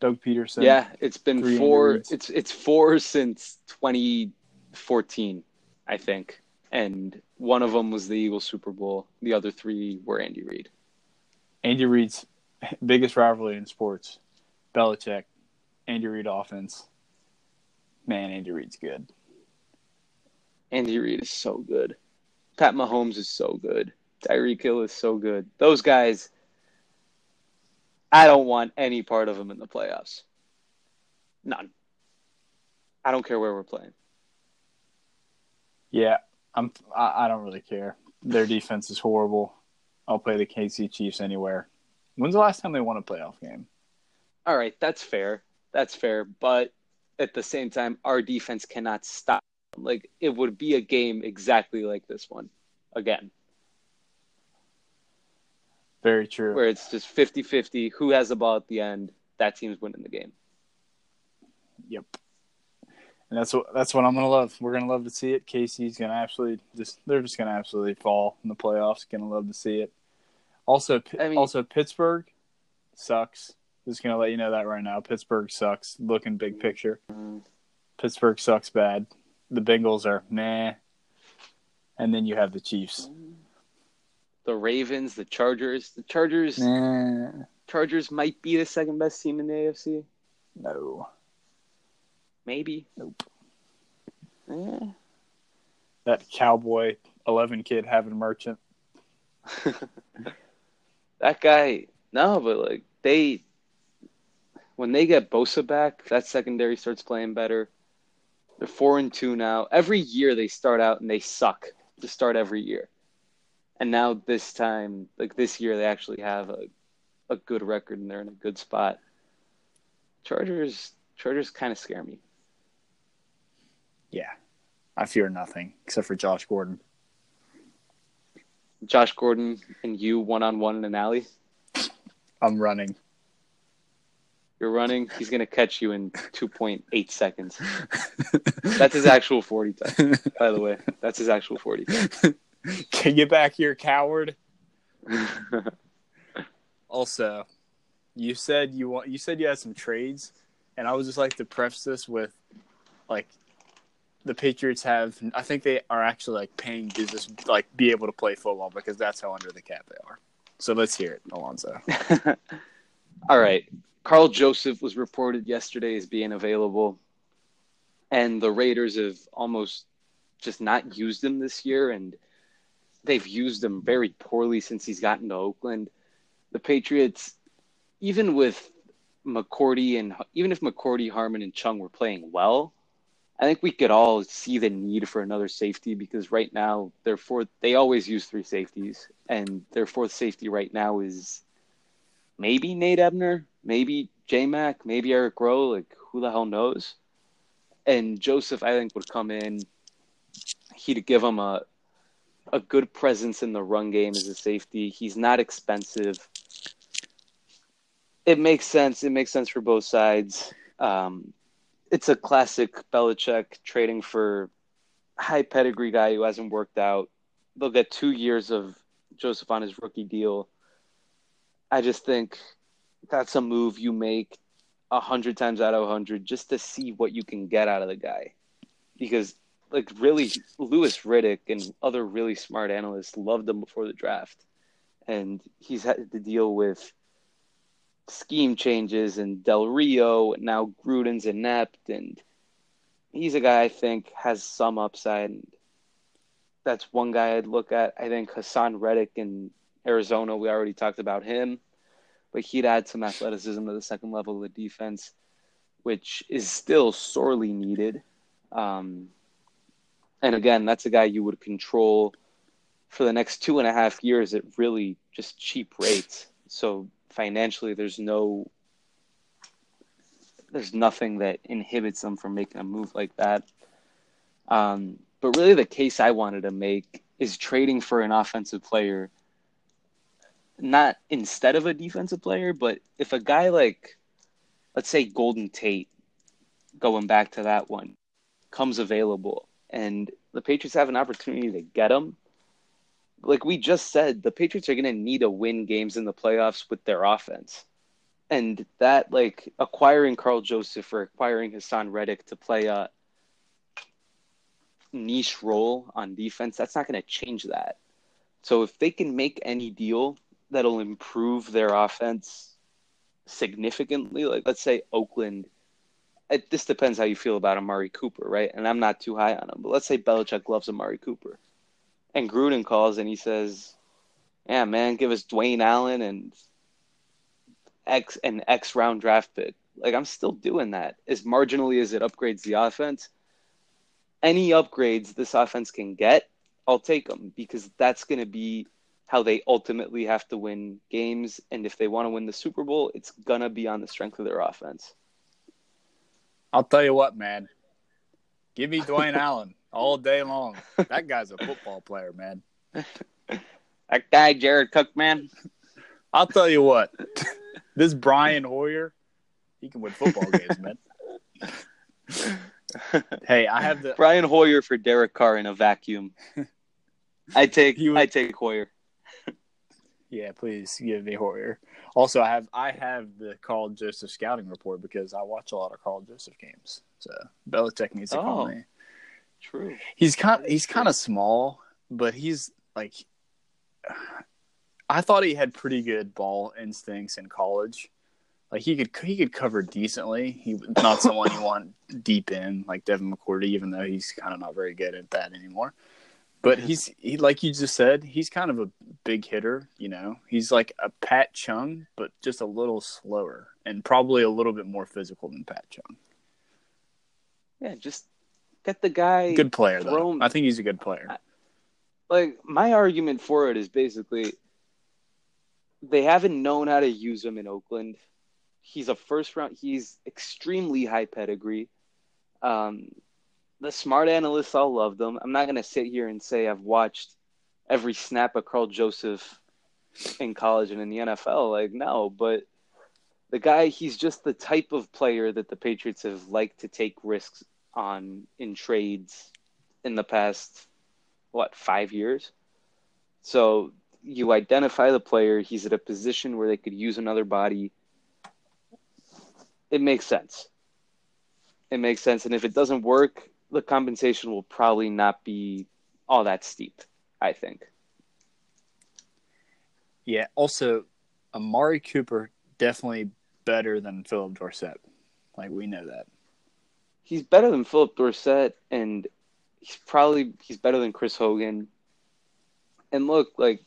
Doug Pederson. yeah, it's been four. It's it's four since 2014, I think, and one of them was the Eagles Super Bowl. The other three were Andy Reid. Andy Reid's biggest rivalry in sports. Belichick, Andy Reid offense. Man, Andy Reid's good. Andy Reid is so good. Pat Mahomes is so good. Tyreek Hill is so good. Those guys, I don't want any part of them in the playoffs. None. I don't care where we're playing. Yeah, I'm. I, I don't really care. Their defense is horrible. I'll play the KC Chiefs anywhere. When's the last time they won a playoff game? All right, that's fair. That's fair. But at the same time, our defense cannot stop. Like, it would be a game exactly like this one again, Very true. where it's just 50 50. Who has the ball at the end? That team's winning the game. Yep. And that's what that's what I'm gonna love. We're gonna love to see it. Casey's gonna absolutely just they're just gonna absolutely fall in the playoffs. Gonna love to see it. Also, I mean- also Pittsburgh sucks. Just gonna let you know that right now. Pittsburgh sucks. Looking big picture, mm-hmm. Pittsburgh sucks bad. The Bengals are meh, and then you have the Chiefs. The Ravens, the Chargers. The Chargers. Nah, Chargers might be the second best team in the AFC. no. Maybe. Nope. Eh. That cowboy eleven kid having merchant. that guy, no, but like they, when they get Bosa back, that secondary starts playing better. They're four and two now. Every year they start out and they suck to start every year, and now this time, like this year, they actually have a, a good record and they're in a good spot. Chargers, Chargers kind of scare me. Yeah, I fear nothing except for Josh Gordon. Josh Gordon and you one on one in an alley. I'm running. You're running. He's gonna catch you in 2.8 seconds. That's his actual 40 time. By the way, that's his actual 40 time. Can you get back here, coward? also, you said you want you said you had some trades, and I would just like to preface this with like the Patriots have I think they are actually like paying business like be able to play football because that's how under the cap they are. So let's hear it, Alonzo. All right. Karl Joseph was reported yesterday as being available, and the Raiders have almost just not used him this year, and they've used him very poorly since he's gotten to Oakland. The Patriots, even with McCourty and even if McCourty, Harmon, and Chung were playing well, I think we could all see the need for another safety because right now their fourth they always use three safeties and their fourth safety right now is maybe Nate Ebner, maybe J Mac, maybe Eric Rowe, like who the hell knows. And Joseph I think would come in he'd give him a a good presence in the run game as a safety. He's not expensive. It makes sense. It makes sense for both sides. Um, it's a classic Belichick trading for high pedigree guy who hasn't worked out. They'll get two years of Joseph on his rookie deal. I just think that's a move you make a hundred times out of a hundred just to see what you can get out of the guy. Because like really Louis Riddick and other really smart analysts loved him before the draft. And he's had to deal with scheme changes and Del Rio, and now Gruden's inept, and he's a guy I think has some upside. And that's one guy I'd look at. I think Haason Reddick in Arizona, we already talked about him, but he'd add some athleticism to the second level of the defense, which is still sorely needed. Um, and again, that's a guy you would control for the next two and a half years at really just cheap rates. So financially there's no there's nothing that inhibits them from making a move like that. Um, but really, the case I wanted to make is trading for an offensive player, not instead of a defensive player, but if a guy like, let's say Golden Tate, going back to that one, comes available, and the Patriots have an opportunity to get him, like we just said, the Patriots are going to need to win games in the playoffs with their offense. And that, like, acquiring Karl Joseph or acquiring Haason Reddick to play a niche role on defense, that's not going to change that. So if they can make any deal that'll improve their offense significantly, like let's say Oakland, it, this depends how you feel about Amari Cooper, right? And I'm not too high on him, but let's say Belichick loves Amari Cooper and Gruden calls and he says, "Yeah, man, give us Dwayne Allen and X an X round draft pick." Like I'm still doing that as marginally as it upgrades the offense. Any upgrades this offense can get, I'll take them because that's going to be how they ultimately have to win games. And if they want to win the Super Bowl, it's going to be on the strength of their offense. I'll tell you what, man. Give me Dwayne Allen all day long. That guy's a football player, man. that guy, Jared Cook, man. I'll tell you what. This Brian Hoyer, he can win football games, man. hey, I have the Brian Hoyer for Derek Carr in a vacuum. I take would... I take Hoyer. Yeah, please give me Hoyer. Also, I have I have the Karl Joseph scouting report because I watch a lot of Karl Joseph games. So Belichick needs to oh. call me. True. He's kind he's kind of small, but he's like I thought he had pretty good ball instincts in college. Like he could he could cover decently. He not someone you want deep in like Devin McCourty, even though he's kind of not very good at that anymore. But he's he like you just said, he's kind of a big hitter. You know, he's like a Pat Chung, but just a little slower and probably a little bit more physical than Pat Chung. Yeah, just Get the guy. Good player, though. I think he's a good player. Like my argument for it is basically they haven't known how to use him in Oakland. He's a first round. He's extremely high pedigree. Um, the smart analysts all love them. I'm not gonna sit here and say I've watched every snap of Karl Joseph in college and in the NFL. Like no, but the guy, he's just the type of player that the Patriots have liked to take risks on in trades in the past what five years. So you identify the player. He's at a position where they could use another body. It makes sense. It makes sense, and if it doesn't work, the compensation will probably not be all that steep. I think. Yeah. Also, Amari Cooper definitely better than Phillip Dorsett. Like we know that. He's better than Phillip Dorsett, and he's probably he's better than Chris Hogan. And look, like,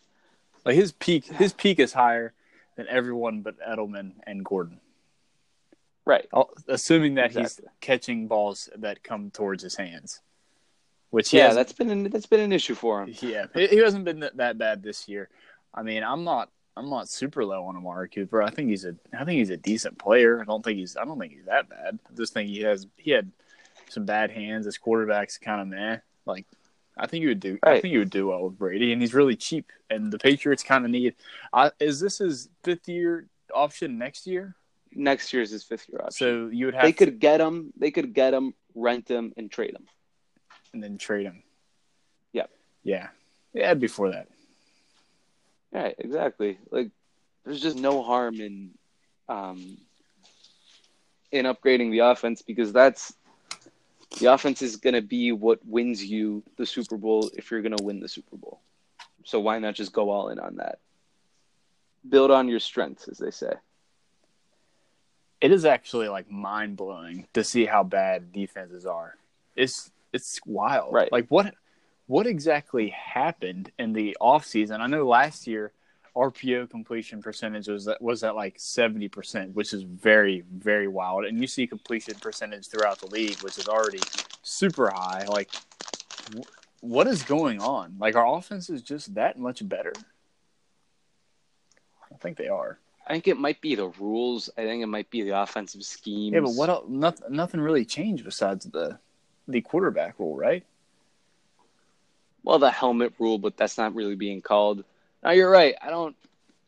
like his peak, his peak is higher than everyone but Edelman and Gordon. Right. Assuming that exactly. he's catching balls that come towards his hands. Which yeah, that's been an, that's been an issue for him. Yeah, he hasn't been that bad this year. I mean, I'm not I'm not super low on Amari Cooper. I think he's a I think he's a decent player. I don't think he's I don't think he's that bad. I just think he has he had some bad hands. His quarterback's kind of meh. Like I think he would do. Right. I think he would do well with Brady, and he's really cheap. And the Patriots kind of need. Uh, is this his fifth year option next year? Next year is his fifth year option. So you would have. They to... could get him. They could get him, rent him, and trade him and then trade him. Yep. Yeah. Yeah, before that. Right, exactly. Like there's just no harm in um in upgrading the offense because that's the offense is going to be what wins you the Super Bowl if you're going to win the Super Bowl. So why not just go all in on that? Build on your strengths, as they say. It is actually like mind blowing to see how bad defenses are. It's it's wild. Right. Like what what exactly happened in the off season? I know last year RPO completion percentage was that was at like seventy percent, which is very very wild. And you see completion percentage throughout the league, which is already super high. Like, what is going on? Like, our offense is just that much better. I think they are. I think it might be the rules. I think it might be the offensive scheme. Yeah, but what? Else, nothing, nothing really changed besides the the quarterback rule, right? Well, the helmet rule, but that's not really being called. No, you're right. I don't,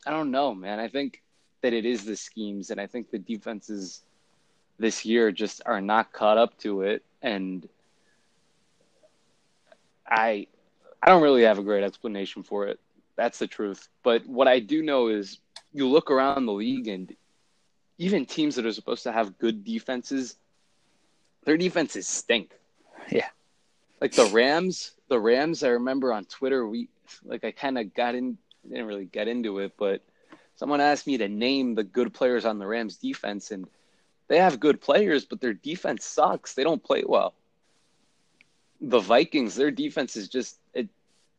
I don't know, man. I think that it is the schemes, and I think the defenses this year just are not caught up to it, and I, I don't really have a great explanation for it. That's the truth. But what I do know is, you look around the league, and even teams that are supposed to have good defenses, their defenses stink. Yeah. Like the Rams, the Rams, I remember on Twitter, we like I kind of got in, didn't really get into it, but someone asked me to name the good players on the Rams defense, and they have good players, but their defense sucks. They don't play well. The Vikings, their defense is just it.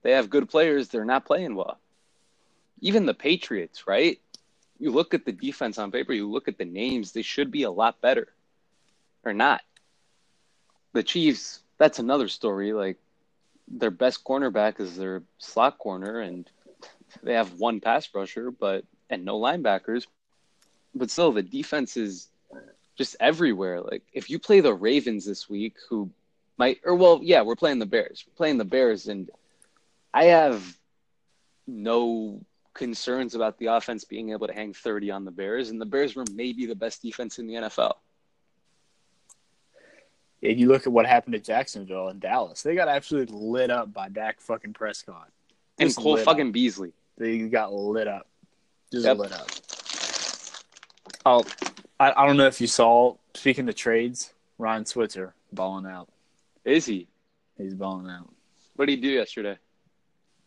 They have good players, they're not playing well. Even the Patriots, right? You look at the defense on paper, you look at the names, they should be a lot better, or not the Chiefs, that's another story. Like their best cornerback is their slot corner, and they have one pass rusher, but and no linebackers. But still, the defense is just everywhere. Like if you play the Ravens this week, who might or well, yeah, we're playing the Bears. We're playing the Bears, and I have no concerns about the offense being able to hang 30 on the Bears, and the Bears were maybe the best defense in the NFL if you look at what happened to Jacksonville and Dallas, they got absolutely lit up by Dak fucking Prescott and Cole fucking up. Beasley. They got lit up, just yep. lit up. Oh, I, I don't know if you saw. Speaking of trades, Ryan Switzer balling out. Is he? He's balling out. What did he do yesterday?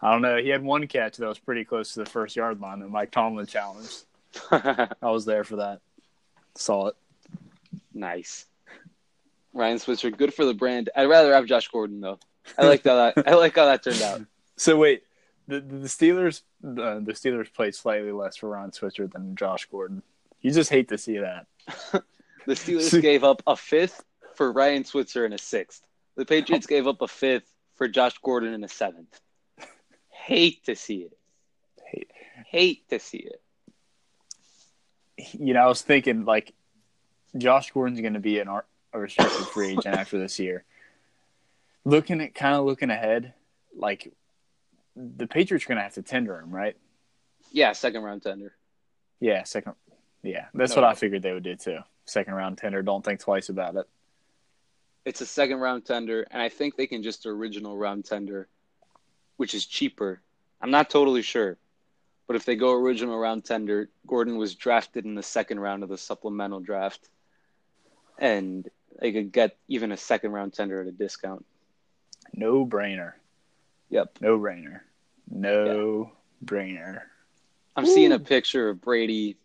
I don't know. He had one catch that was pretty close to the first yard line that Mike Tomlin challenged. I was there for that. Saw it. Nice. Ryan Switzer, good for the brand. I'd rather have Josh Gordon though. I like that. I like how that turned out. So wait, the the Steelers uh, the Steelers played slightly less for Ryan Switzer than Josh Gordon. You just hate to see that. the Steelers gave up a fifth for Ryan Switzer and a sixth. The Patriots gave up a fifth for Josh Gordon and a seventh. Hate to see it. Hate. Hate to see it. you know, I was thinking like Josh Gordon's going to be an a restricted free agent after this year. Looking at kind of looking ahead, like the Patriots are going to have to tender him, right? Yeah, second round tender. Yeah, second. Yeah, that's No. what I figured they would do too. Second round tender. Don't think twice about it. It's a second round tender, and I think they can just original round tender, which is cheaper. I'm not totally sure, but if they go original round tender, Gordon was drafted in the second round of the supplemental draft, and they could get even a second round tender at a discount. No brainer. Yep. No brainer. No brainer. I'm seeing a picture of Brady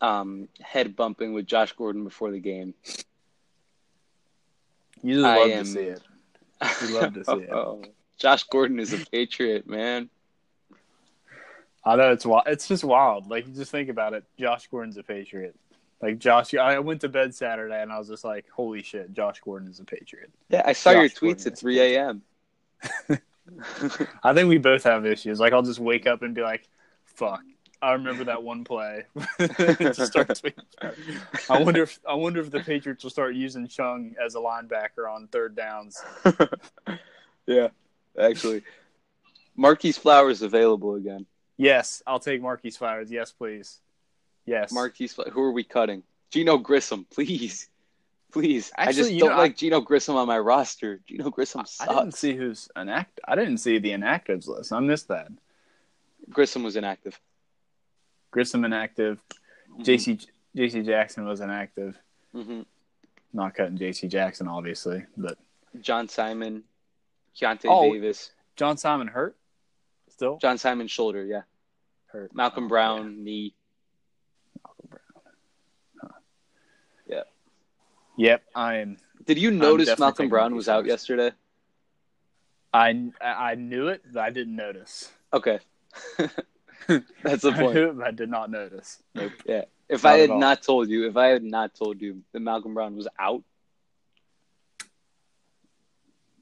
um, head bumping with Josh Gordon before the game. You just love am- to see it. You love to see it. Josh Gordon is a Patriot, man. I know it's wild. It's just wild. Like you just think about it. Josh Gordon's a Patriot. Like Josh, I went to bed Saturday and I was just like, "Holy shit, Josh Gordon is a Patriot." Yeah, I saw your tweets Gordon at 3 a.m. I think we both have issues. Like I'll just wake up and be like, "Fuck." I remember that one play. Just start tweeting. I wonder if I wonder if the Patriots will start using Chung as a linebacker on third downs. yeah, actually. Marquis Flowers available again. Yes, I'll take Marquis Flowers. Yes, please. Yes. Marquise, Fla- who are we cutting? Geneo Grissom, please. Please. I just don't know, like Geneo Grissom on my roster. Geneo Grissom I didn't see who's an act. I didn't see the inactives list. I missed that. Grissom was inactive. Grissom inactive. Mm-hmm. JC JC Jackson was inactive. hmm Not cutting JC Jackson, obviously, but John Simon, Keionta Oh. Davis, John Simon hurt. Still John Simon shoulder, yeah. hurt. Malcolm Oh, Brown knee. Malcolm Brown. Huh. Yeah. Yep, I am. Did you notice Malcolm Brown was out yesterday? I I knew it, but I didn't notice. Okay. That's the I point. knew it, but I did not notice. Nope. Yeah. If Not I had not told you, if I had not told you that Malcolm Brown was out,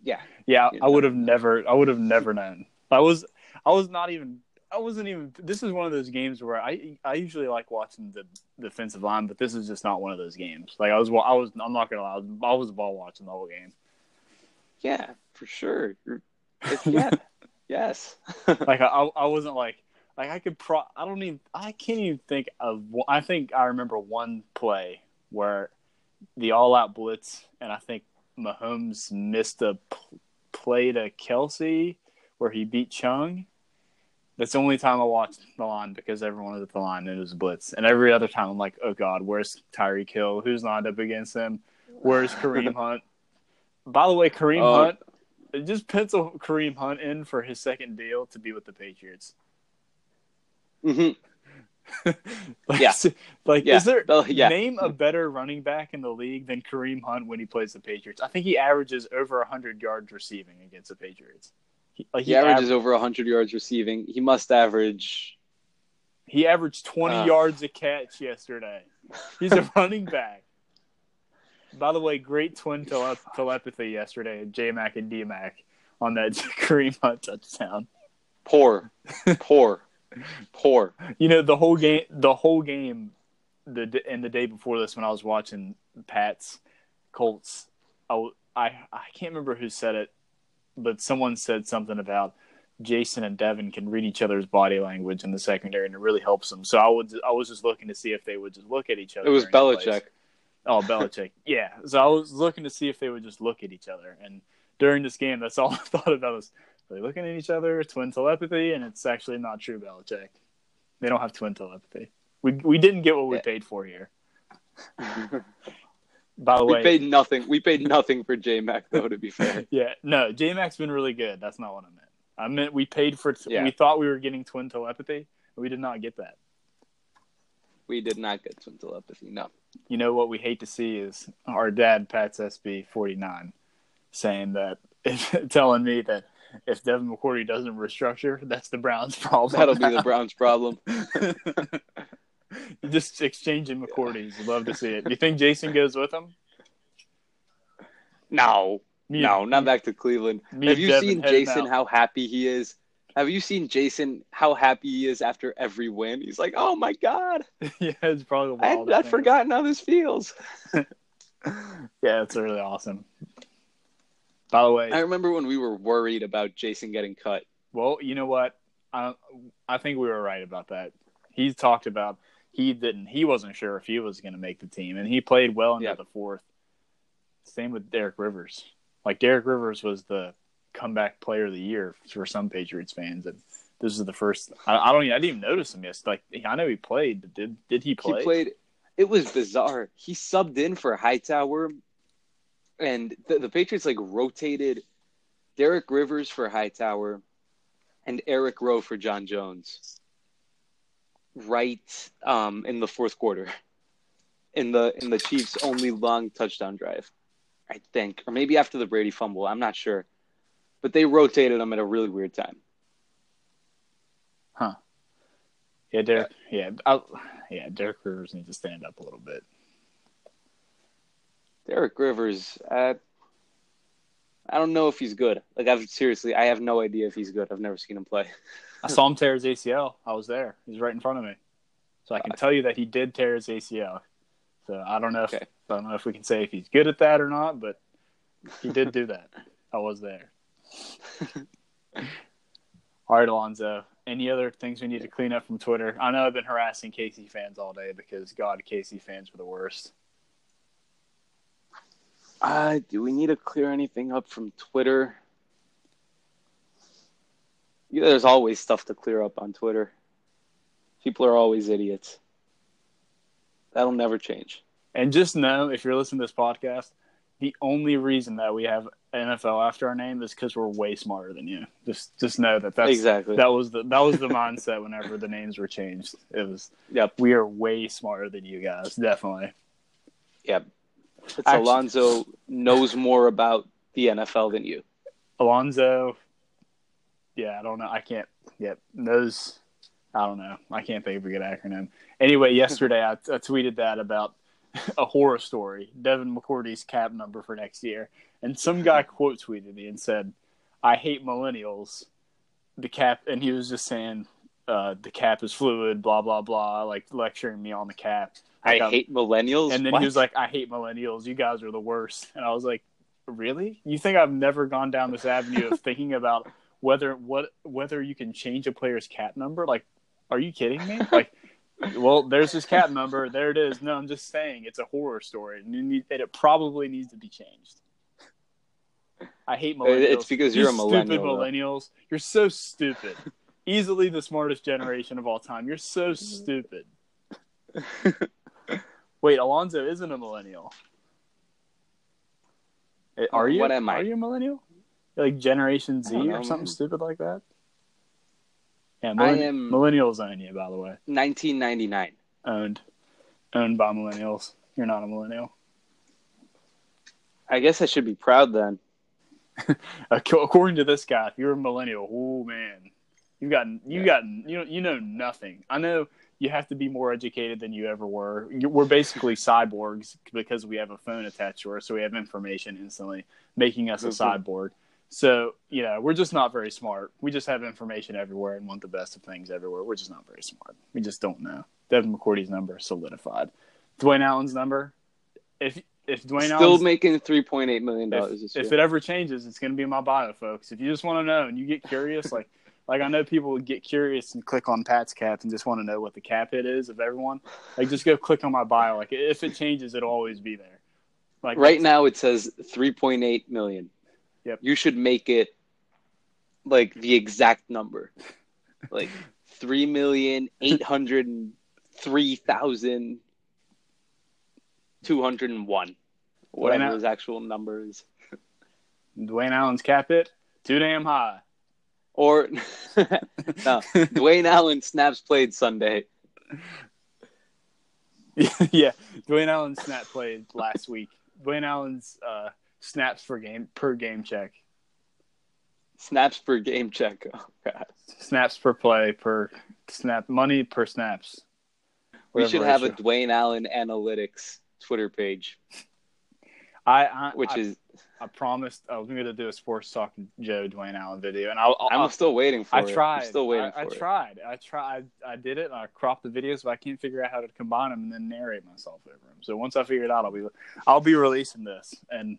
yeah, Yeah, You I would have never. I would have never known. I was. I was not even. I wasn't even. This is one of those games where I. I usually like watching the defensive line, but this is just not one of those games. Like I was. I was. I'm not gonna lie. I was, I was ball watching the whole game. yeah, for sure. Yeah, yes. Like I. I wasn't like. Like I could. Pro. I don't even. I can't even think of. I think I remember one play where the all-out blitz, and I think Mahomes missed a p- play to Kelce where he beat Chung. That's the only time I watched the line because everyone was at the line and it was blitz. And every other time I'm like, oh god, where's Tyreek Hill? Who's lined up against him? Where's Kareem Hunt? By the way, Kareem Oh. Hunt, just pencil Kareem Hunt in for his second deal to be with the Patriots. hmm like, Yeah. like Yeah. is there yeah. name a better running back in the league than Kareem Hunt when he plays the Patriots? I think he averages over hundred yards receiving against the Patriots. He, like He averages over 100 yards receiving. He must average. He averaged 20 Uh. yards a catch yesterday. He's a running back. By the way, great twin tele- telepathy yesterday, J Mac and D Mac on that Kareem Hunt touchdown. Poor, poor, poor. You know the whole game. The whole game, the and the day before this, when I was watching Pat's Colts, I I can't remember who said it, but someone said something about Jason and Devin can read each other's body language in the secondary, and it really helps them. So I would I was just looking to see if they would just look at each other. It was during the plays. Belichick. Oh, Belichick. yeah. So I was looking to see if they would just look at each other. And during this game, that's all I thought about was are looking at each other, twin telepathy, and it's actually not true, Belichick. They don't have twin telepathy. We we didn't get what we paid for here. By the we way, paid nothing. We paid nothing for J Mac though. To be fair, yeah, no, J Mac's been really good. That's not what I meant. I meant we paid for. Yeah. We thought we were getting twin telepathy. We did not get that. we did not get twin telepathy. No. you know what we hate to see is our dad Pat's SB forty nine saying that telling me that if Devin McCourty doesn't restructure, that's the Browns' problem. That'll be the Browns' problem. Just exchanging McCourties. Love to see it. Do you think Jason goes with him? No, Me- no, not back to Cleveland. Have you Devin seen Jason? out. How happy he is Have you seen Jason? How happy he is after every win. He's like, "Oh my god, yeah, it's probably the I, wildest I'd forgotten how this feels." Yeah, it's really awesome. By the way, I remember when we were worried about Jason getting cut. well, you know what? I I think we were right about that. He talked about he didn't he wasn't sure if he was going to make the team, and he played well into Yeah. the fourth. Same with Derek Rivers. Like Derek Rivers was the comeback player of the year for some Patriots fans, and this is the first. I, I don't. Even, I didn't even notice him yesterday. Like I know he played, but did did he play? He played. It was bizarre. He subbed in for Hightower, and the, the Patriots like rotated Derek Rivers for Hightower, and Eric Rowe for John Jones. Right um, in the fourth quarter, in the in the Chiefs' only long touchdown drive, I think, or maybe after the Brady fumble. I'm not sure, but they rotated him at a really weird time. Huh? Yeah, Derek. Yeah, yeah. Derek Rivers needs to stand up a little bit. Derek Rivers, uh, I don't know if he's good. Like I've seriously, I have no idea if he's good. I've never seen him play. I saw him tear his ACL. I was there. He's right in front of me, so I can tell you that he did tear his ACL. So I don't know if Okay. I don't know if we can say if he's good at that or not, but he did do that. I was there. All right, Alonzo. Any other things we need to clean up from Twitter? I know I've been harassing Casey fans all day because God, Casey fans were the worst. Uh, do we need to clear anything up from Twitter? Yeah, there's always stuff to clear up on Twitter. People are always idiots. That'll never change. And just know, if you're listening to this podcast, the only reason that we have NFL after our name is because we're way smarter than you. Just, just know that that's exactly. that was the that was the mindset whenever the names were changed. It was Yep. we are way smarter than you guys, definitely. Yep. It's Actually- Alonzo knows more about the NFL than you. Alonzo, yeah, I don't know. I can't. Yep, knows. I don't know. I can't think of a good acronym. Anyway, yesterday I, I tweeted that about a horror story, Devin McCourty's cap number for next year, and some guy quote tweeted me and said, "I hate millennials." The cap, and he was just saying uh, the cap is fluid, blah blah blah, like lecturing me on the cap. Like, I I'm- hate millennials. and then What? he was like, "I hate millennials. You guys are the worst." And I was like, "Really? You think I've never gone down this avenue of thinking about whether what whether you can change a player's cat number? Like, are you kidding me? Like, well, there's his cat number. There it is. No, I'm just saying it's a horror story, and, you need, it probably needs to be changed." I hate millennials. It's because You you're a Stupid millennial, though. millennials. You're so stupid. Easily the smartest generation of all time. You're so stupid. Wait, Alonzo isn't a millennial. Eh, Are you? what am I? Are you a millennial? You're like Generation Z or know, something man. stupid like that? Yeah, I millenn- am- millennials own you, by the way. 1999. Owned, owned by millennials. You're not a millennial. I guess I should be proud then. According to this guy, if you're a millennial, oh man, you got you Yeah. got you know you know nothing. I know you have to be more educated than you ever were. We're basically cyborgs because we have a phone attached to us, so we have information instantly, making us a Mhm. cyborg. So you know we're just not very smart. We just have information everywhere and want the best of things everywhere. We're just not very smart. We just don't know. Devin McCourty's number solidified. Dwayne Allen's number. If if Dwayne Allen Still Allen's making 3.8 million dollars if, if it ever changes, it's going to be in my bio, folks. If you just want to know and you get curious, like like I know people would get curious and click on Pat's cap and just want to know what the cap hit is of everyone. Like just go click on my bio. Like if it changes, it'll always be there. Like right now it says 3.8 million. Yep. You should make it like the exact number. Like 3 million 803,000 201. Whatever his actual numbers. Dwayne Allen's cap hit too damn high. Or no, Dwayne Allen snaps played Sunday. yeah, Dwayne Allen snap played last week. Dwayne Allen's uh, snaps per game per game check, Snaps per game check. Oh god. snaps per play per snap, money per snaps. We should have a. Dwayne Allen analytics Twitter page. I, I which I, is I promised I was going to do a sports talk Joe Dwayne Allen video, and I'll, I'm still waiting for I it. tried. I'm still waiting I, I tried. I tried. I did it. And I cropped the videos, but I can't figure out how to combine them and then narrate myself over them. So once I figure it out, I'll be I'll be releasing this. And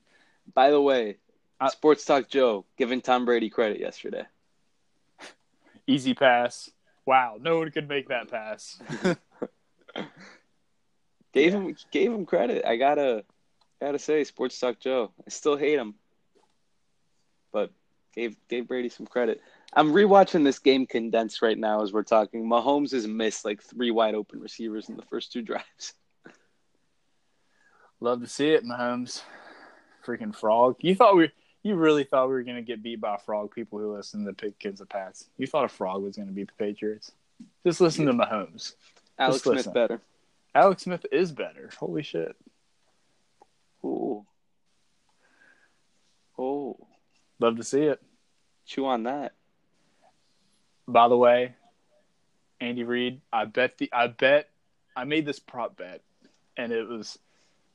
By the way, I- Sports Talk Joe giving Tom Brady credit yesterday. easy pass. Wow, no one could make that pass. Gave Yeah. him gave him credit. I gotta gotta say, Sports Talk Joe. I still hate him, but gave gave Brady some credit. I'm rewatching this game condensed right now as we're talking. Mahomes has missed like three wide open receivers in the first two drives. Love to see it, Mahomes. Freaking frog. You thought we you really thought we were gonna get beat by a frog, people who listen to Pickens and Pats. You thought a frog was gonna beat the Patriots. Just listen to Mahomes. Alex Smith better. Alex Smith is better. Holy shit. Ooh. Oh, Love to see it. chew on that. By the way, Andy Reid, I bet the I bet I made this prop bet and it was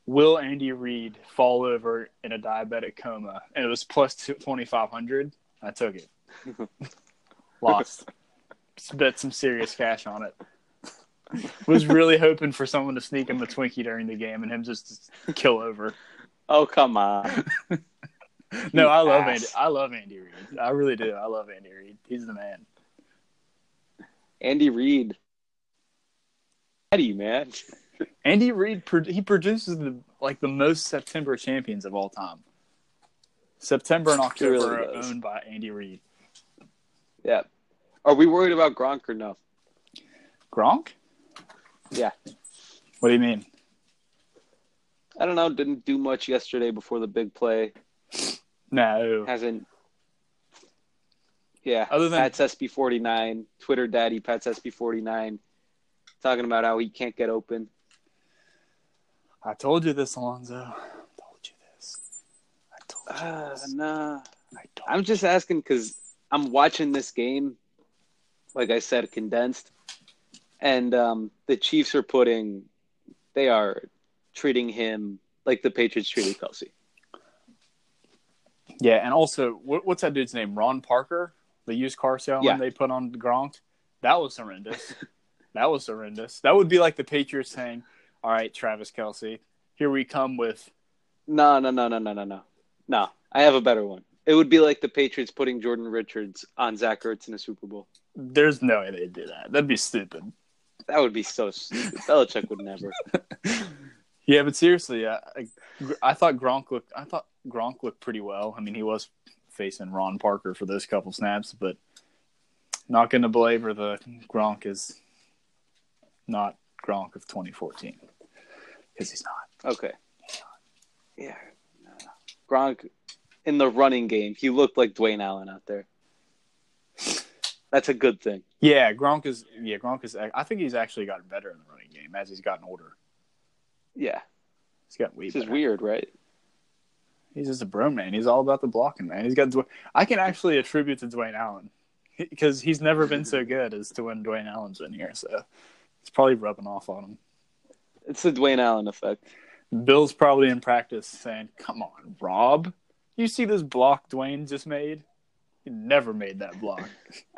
will Andy Reid fall over in a diabetic coma and it was plus 2500. I took it. Lost. Bet some serious cash on it. Was really hoping for someone to sneak him a Twinkie during the game and him just kill over. Oh come on. No, You I love. Andy. I love Andy Reid. I really do. I love Andy Reid. He's the man. Andy Reid. Eddie, man. Andy Reid, he produces the like the most September champions of all time. September and October really are does. owned by Andy Reid. Yeah. Are we worried about Gronk or no? Gronk? Yeah. What do you mean? I don't know. Didn't do much yesterday before the big play. No. Hasn't. Yeah. Other than- Pat's SB49, Twitter daddy Pat's SB49, talking about how he can't get open. I told you this, Alonzo. I told you this. I told you Uh, this. nah. I told I'm just asking because I'm watching this game, like I said, condensed, and um, the Chiefs are putting, they are treating him like the Patriots treated Kelce. Yeah, and also, what, what's that dude's name? Ron Parker, the used car salesman Yeah. they put on Gronk. That was horrendous. that was horrendous. That would be like the Patriots saying, "All right, Travis Kelce, here we come with." No, no, no, no, no, no, no, no. I have a better one. It would be like the Patriots putting Jordan Richards on Zach Ertz in a Super Bowl. There's no way they'd do that. That'd be stupid. That would be so stupid. Belichick would never. Yeah, but seriously, I, I, I thought Gronk looked. I thought Gronk looked pretty well. I mean, he was facing Ron Parker for those couple snaps, but not going to belabor the Gronk is not Gronk of 2014 because he's not. Okay. Yeah. Gronk in the running game, he looked like Dwayne Allen out there. That's a good thing. Yeah, Gronk is. Yeah, Gronk is. I think he's actually gotten better in the running game as he's gotten older. Yeah. He's gotten way This is weird, right? He's just a bro man. He's all about the blocking, man. He's got. I can actually attribute to Dwayne Allen because he's never been so good as to when Dwayne Allen's been here. So it's probably rubbing off on him. It's the Dwayne Allen effect. Bill's probably in practice saying, "Come on, Rob, you see this block Dwayne just made? He never made that block.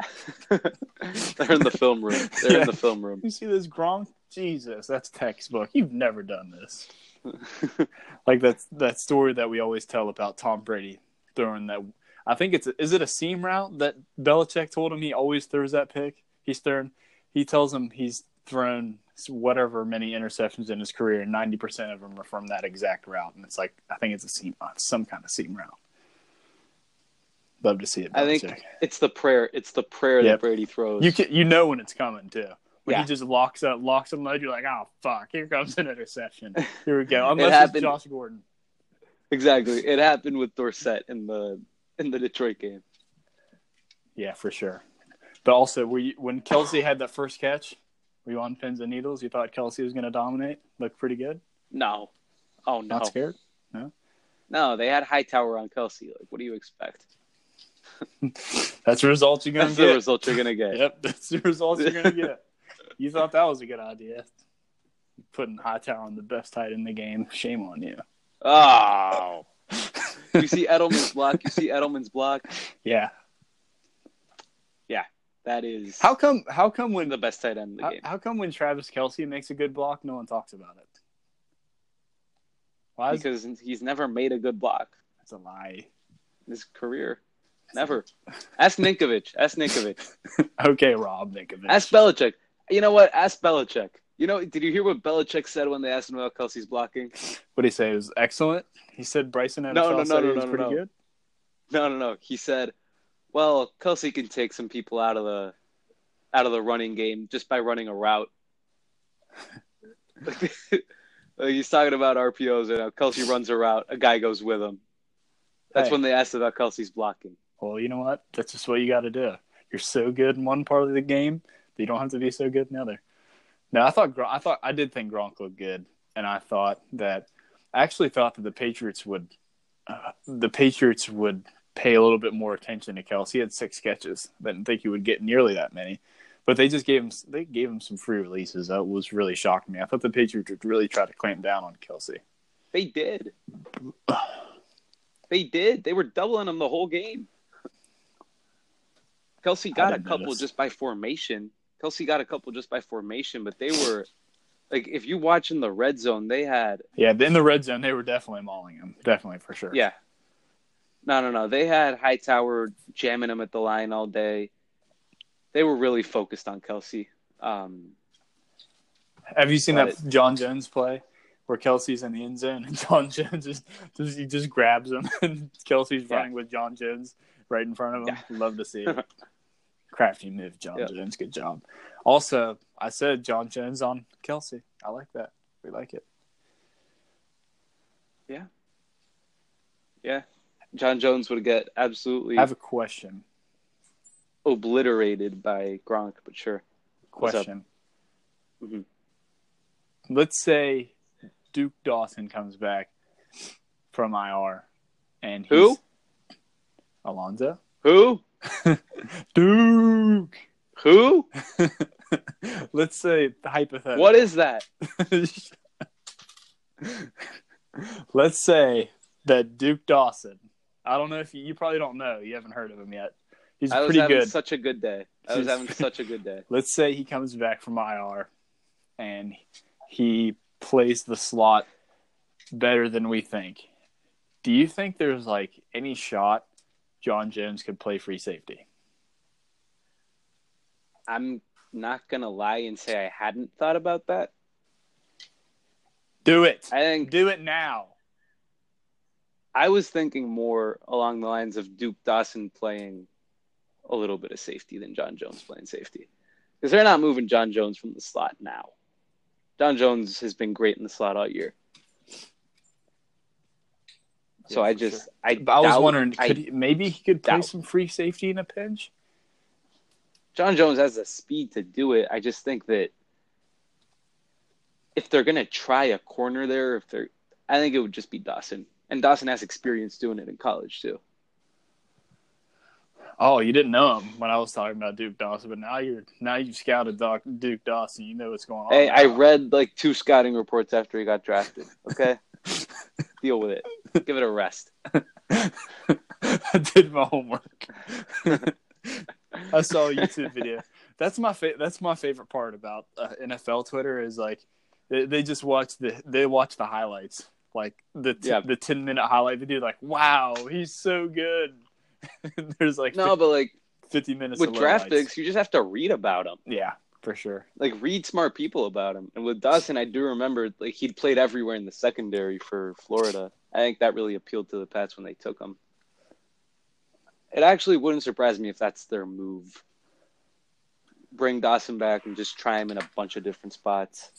They're in the film room. They're Yeah. in the film room. You see this Gronk? Jesus, that's textbook. You've never done this." Like that's that story that we always tell about Tom Brady throwing that. I think it's is it a seam route that Belichick told him he always throws that pick. He's thrown. He tells him he's thrown whatever many interceptions in his career, and ninety percent of them are from that exact route. And it's like I think it's a seam, some kind of seam route. Love to see it. I think Belichick. it's the prayer. It's the prayer Yep. that Brady throws. you can, you know when it's coming too. When Yeah. he just locks up, locks him low, you're like, oh fuck, here comes an interception. Here we go. Unless happened- it's Josh Gordon. exactly. It happened with Dorsett in the in the Detroit game. Yeah, for sure. But also, were you, when Kelce had that first catch, were you on pins and needles? You thought Kelce was going to dominate? look pretty good. No. Oh no. Not scared. No, they had Hightower on Kelce. Like, what do you expect? That's the result you're going That's to the get. result you're gonna get. Yep, that's the result you're going to get. You thought that was a good idea. Putting Hightower on the best tight in the game. Shame on you. Oh. you see Edelman's block. You see Edelman's block. Yeah. Yeah. That is How come? How come when the best tight end in the how, game. how come when Travis Kelce makes a good block, no one talks about it? Why Because he's never made a good block that's a lie? his career. Never. Ask Ninkovich. Ask Ninkovich. Okay, Rob, it. Ask Belichick. You know what? Ask Belichick. You know, did you hear what Belichick said when they asked him about Kelce's blocking? What did he say? It was excellent. He said Bryson NFL No, no, no, said no, was no, pretty no. good. No, no, no. He said, "Well, Kelce can take some people out of the out of the running game just by running a route." Like, he's talking about RPOs and how Kelce runs a route, a guy goes with him. That's Hey. when they asked about Kelce's blocking. Well, you know what? That's just what you got to do. You're so good in one part of the game that you don't have to be so good in the other. No, I thought I thought I did think Gronk looked good, and I thought that I actually thought that the Patriots would uh, the Patriots would pay a little bit more attention to Kelce. He had six catches. I didn't think he would get nearly that many, but they just gave him they gave him some free releases. That was really shocking me. I thought the Patriots would really try to clamp down on Kelce. They did. They did. They were doubling him the whole game. Kelce got a couple notice. just by formation. Kelce got a couple just by formation, but they were like if you watch in the red zone, they had Yeah, in the red zone, they were definitely mauling him. Definitely for sure. yeah. No, no, no. They had Hightower jamming him at the line all day. They were really focused on Kelce. Um, Have you seen that John Jones play where Kelce's in the end zone and John Jones just, just he just grabs him and Kelce's Yeah. running with John Jones right in front of him. Yeah. Love to see it. Crafty move, John Yeah. Jones. Good job. Also, I said John Jones on Kelce. I like that. We like it. yeah, Yeah. John Jones would get absolutely I have a question. obliterated by Gronk, but sure. Question. Mhm. Let's say Duke Dawson comes back from IR and he's Who? Alonzo. Who? Duke. Who? Let's say hypothetical. What is that? Let's say that Duke Dawson. I don't know if you, you probably don't know. You haven't heard of him yet. He's I was pretty having good. such a good day. I was having such a good day. Let's say he comes back from IR and he plays the slot better than we think. Do you think there's like any shot John Jones could play free safety? I'm not gonna lie and say I hadn't thought about that. Do it. I think Do it now. I was thinking more along the lines of Duke Dawson playing a little bit of safety than John Jones playing safety. Because they're not moving John Jones from the slot now. John Jones has been great in the slot all year. So Yeah, I just sure. I But I was doubt- wondering, I- could he, maybe he could play doubt. some free safety in a pinch? John Jones has the speed to do it. I just think that if they're gonna try a corner there, if they're, I think it would just be Dawson, and Dawson has experience doing it in college too. Oh, you didn't know him when I was talking about Duke Dawson, but now you're now you've scouted Doc, Duke Dawson. You know what's going on. Hey, I read like two scouting reports after he got drafted. Okay, deal with it. Give it a rest. I did my homework. I saw a YouTube video. That's my fa- that's my favorite part about uh, NFL Twitter is like they, they just watch the they watch the highlights like the t- Yeah. the ten minute highlight video like wow he's so good. There's like No, but like fifty minutes with draft picks, you just have to read about them. Yeah, for sure. Like read smart people about him. And with Dawson, I do remember like he'd played everywhere in the secondary for Florida. I think that really appealed to the Pats when they took him. It actually wouldn't surprise me if that's their move. Bring Dawson back and just try him in a bunch of different spots.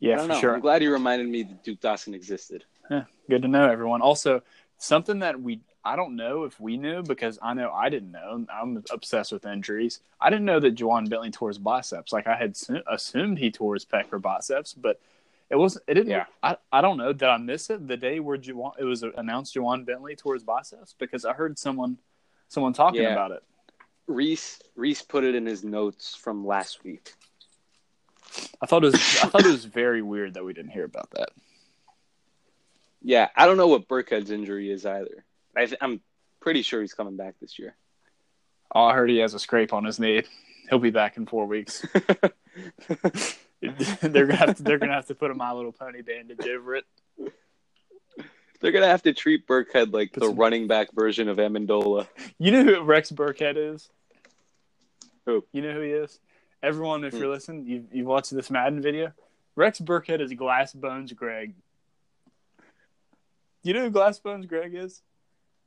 Yeah, for know. sure. I'm glad you reminded me that Duke Dawson existed. Yeah, good to know, everyone. Also, something that we I don't know if we knew because I know I didn't know. I'm obsessed with injuries. I didn't know that Ja'Whaun Bentley tore his biceps. Like I had su- assumed he tore his pec or biceps, but it wasn't. It didn't. Yeah. I I don't know. Did I miss it the day where Ja'Whaun, it was announced Ja'Whaun Bentley tore his biceps? Because I heard someone someone talking Yeah. about it. Reiss Reiss put it in his notes from last week. I thought it was I thought it was very weird that we didn't hear about that. Yeah, I don't know what Burkhead's injury is either. I th- I'm pretty sure he's coming back this year. Oh, I heard he has a scrape on his knee. He'll be back in four weeks. they're gonna have to they're gonna have to put a My Little Pony bandage over it. They're gonna have to treat Burkhead like Put the some- running back version of Amendola. You know who Rex Burkhead is? Who? You know who he is? Everyone, if Hmm. you're listening, you you watched this Madden video. Rex Burkhead is Glass Bones Greg. You know who Glass Bones Greg is?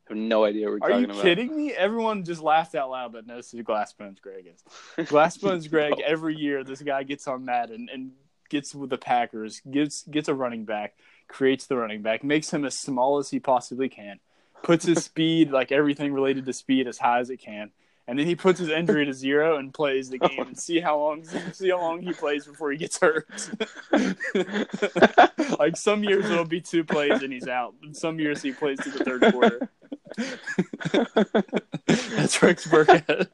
I have no idea what we're Are talking about. Are you kidding me? Everyone just laughed out loud that knows who Glass Bones Greg is. Glass Bones Greg, every year this guy gets on Madden and gets with the Packers, gets gets a running back, creates the running back, makes him as small as he possibly can, puts his speed, like everything related to speed, as high as it can, and then he puts his injury to zero and plays the oh game and see how long see how long he plays before he gets hurt. like some years it'll be two plays and he's out, and some years he plays to the third quarter. That's Rex Burkhead.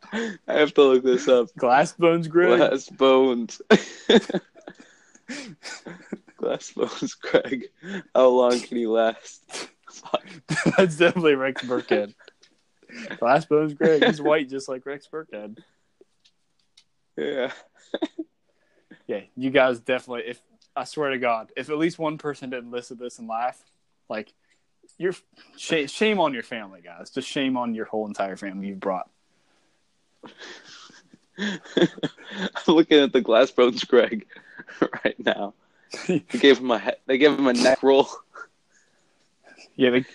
I have to look this up. Glass Bones Greg. Glass bones. Glass bones, Craig. How long can he last? That's definitely Rex Burkhead. Glass Bones Greg. He's white just like Rex Burkhead. Yeah. Yeah, you guys definitely. If I swear to God, if at least one person didn't listen to this and laugh, like you're shame, shame on your family, guys. Just shame on your whole entire family you've brought. I'm looking at the glass bones, Greg, right now. They gave him a he- they gave him a neck roll. Yeah, they,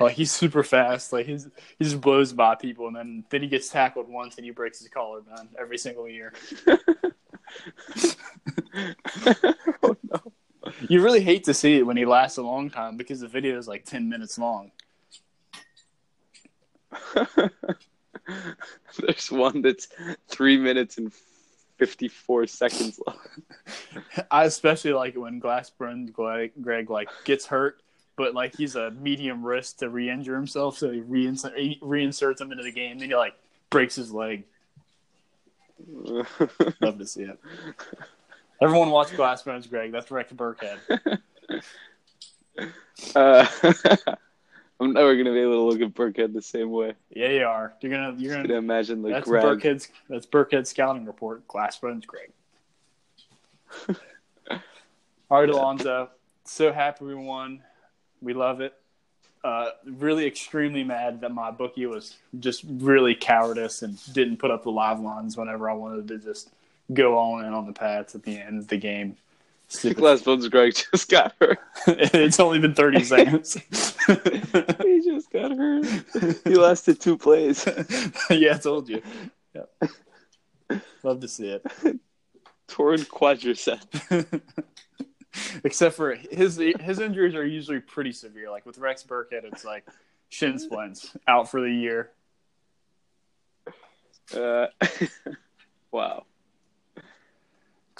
like he's super fast. Like he's he just blows by people, and then then he gets tackled once, and he breaks his collarbone every single year. oh no. You really hate to see it when he lasts a long time because the video is like ten minutes long. There's one that's three minutes and fifty-four seconds long. I especially like it when Glass Bones Greg, Greg like gets hurt, but like he's a medium risk to re-injure himself, so he reinsert, he reinserts him into the game. Then he like breaks his leg. Love to see it. Everyone watch Glass Bones Greg. That's Rex Burkhead. uh, I'm never gonna be able to look at Burkhead the same way. Yeah, you are. You're gonna you're can gonna. imagine the That's grab. Burkhead's. That's Burkhead's scouting report. Glass Bones Greg. All right, Yeah. Alonzo. So happy we won. We love it. Uh, really extremely mad that my bookie was just really cowardice and didn't put up the live lines whenever I wanted to just go all in on the Pats at the end of the game. Stupid. Glass bones, Greg just got hurt. it's only been 30 seconds. he just got hurt. He lasted two plays. yeah, I told you. Yep. Love to see it. Torn quadricep. Except for his his injuries are usually pretty severe. Like with Rex Burkhead, it's like shin splints out for the year. Uh, wow.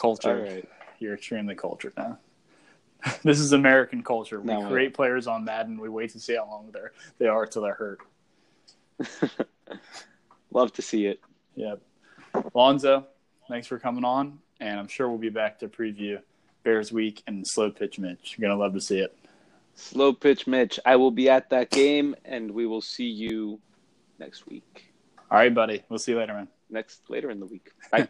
Culture. All right. You're extremely cultured now. this is American culture. We what? create players on Madden. We wait to see how long they're they are till they're hurt. Love to see it. Yep. Lonzo, thanks for coming on, and I'm sure we'll be back to preview Bears week and slow pitch Mitch. You're gonna love to see it. Slow pitch Mitch. I will be at that game, and we will see you next week. All right, buddy. We'll see you later, man. Next later in the week. Bye.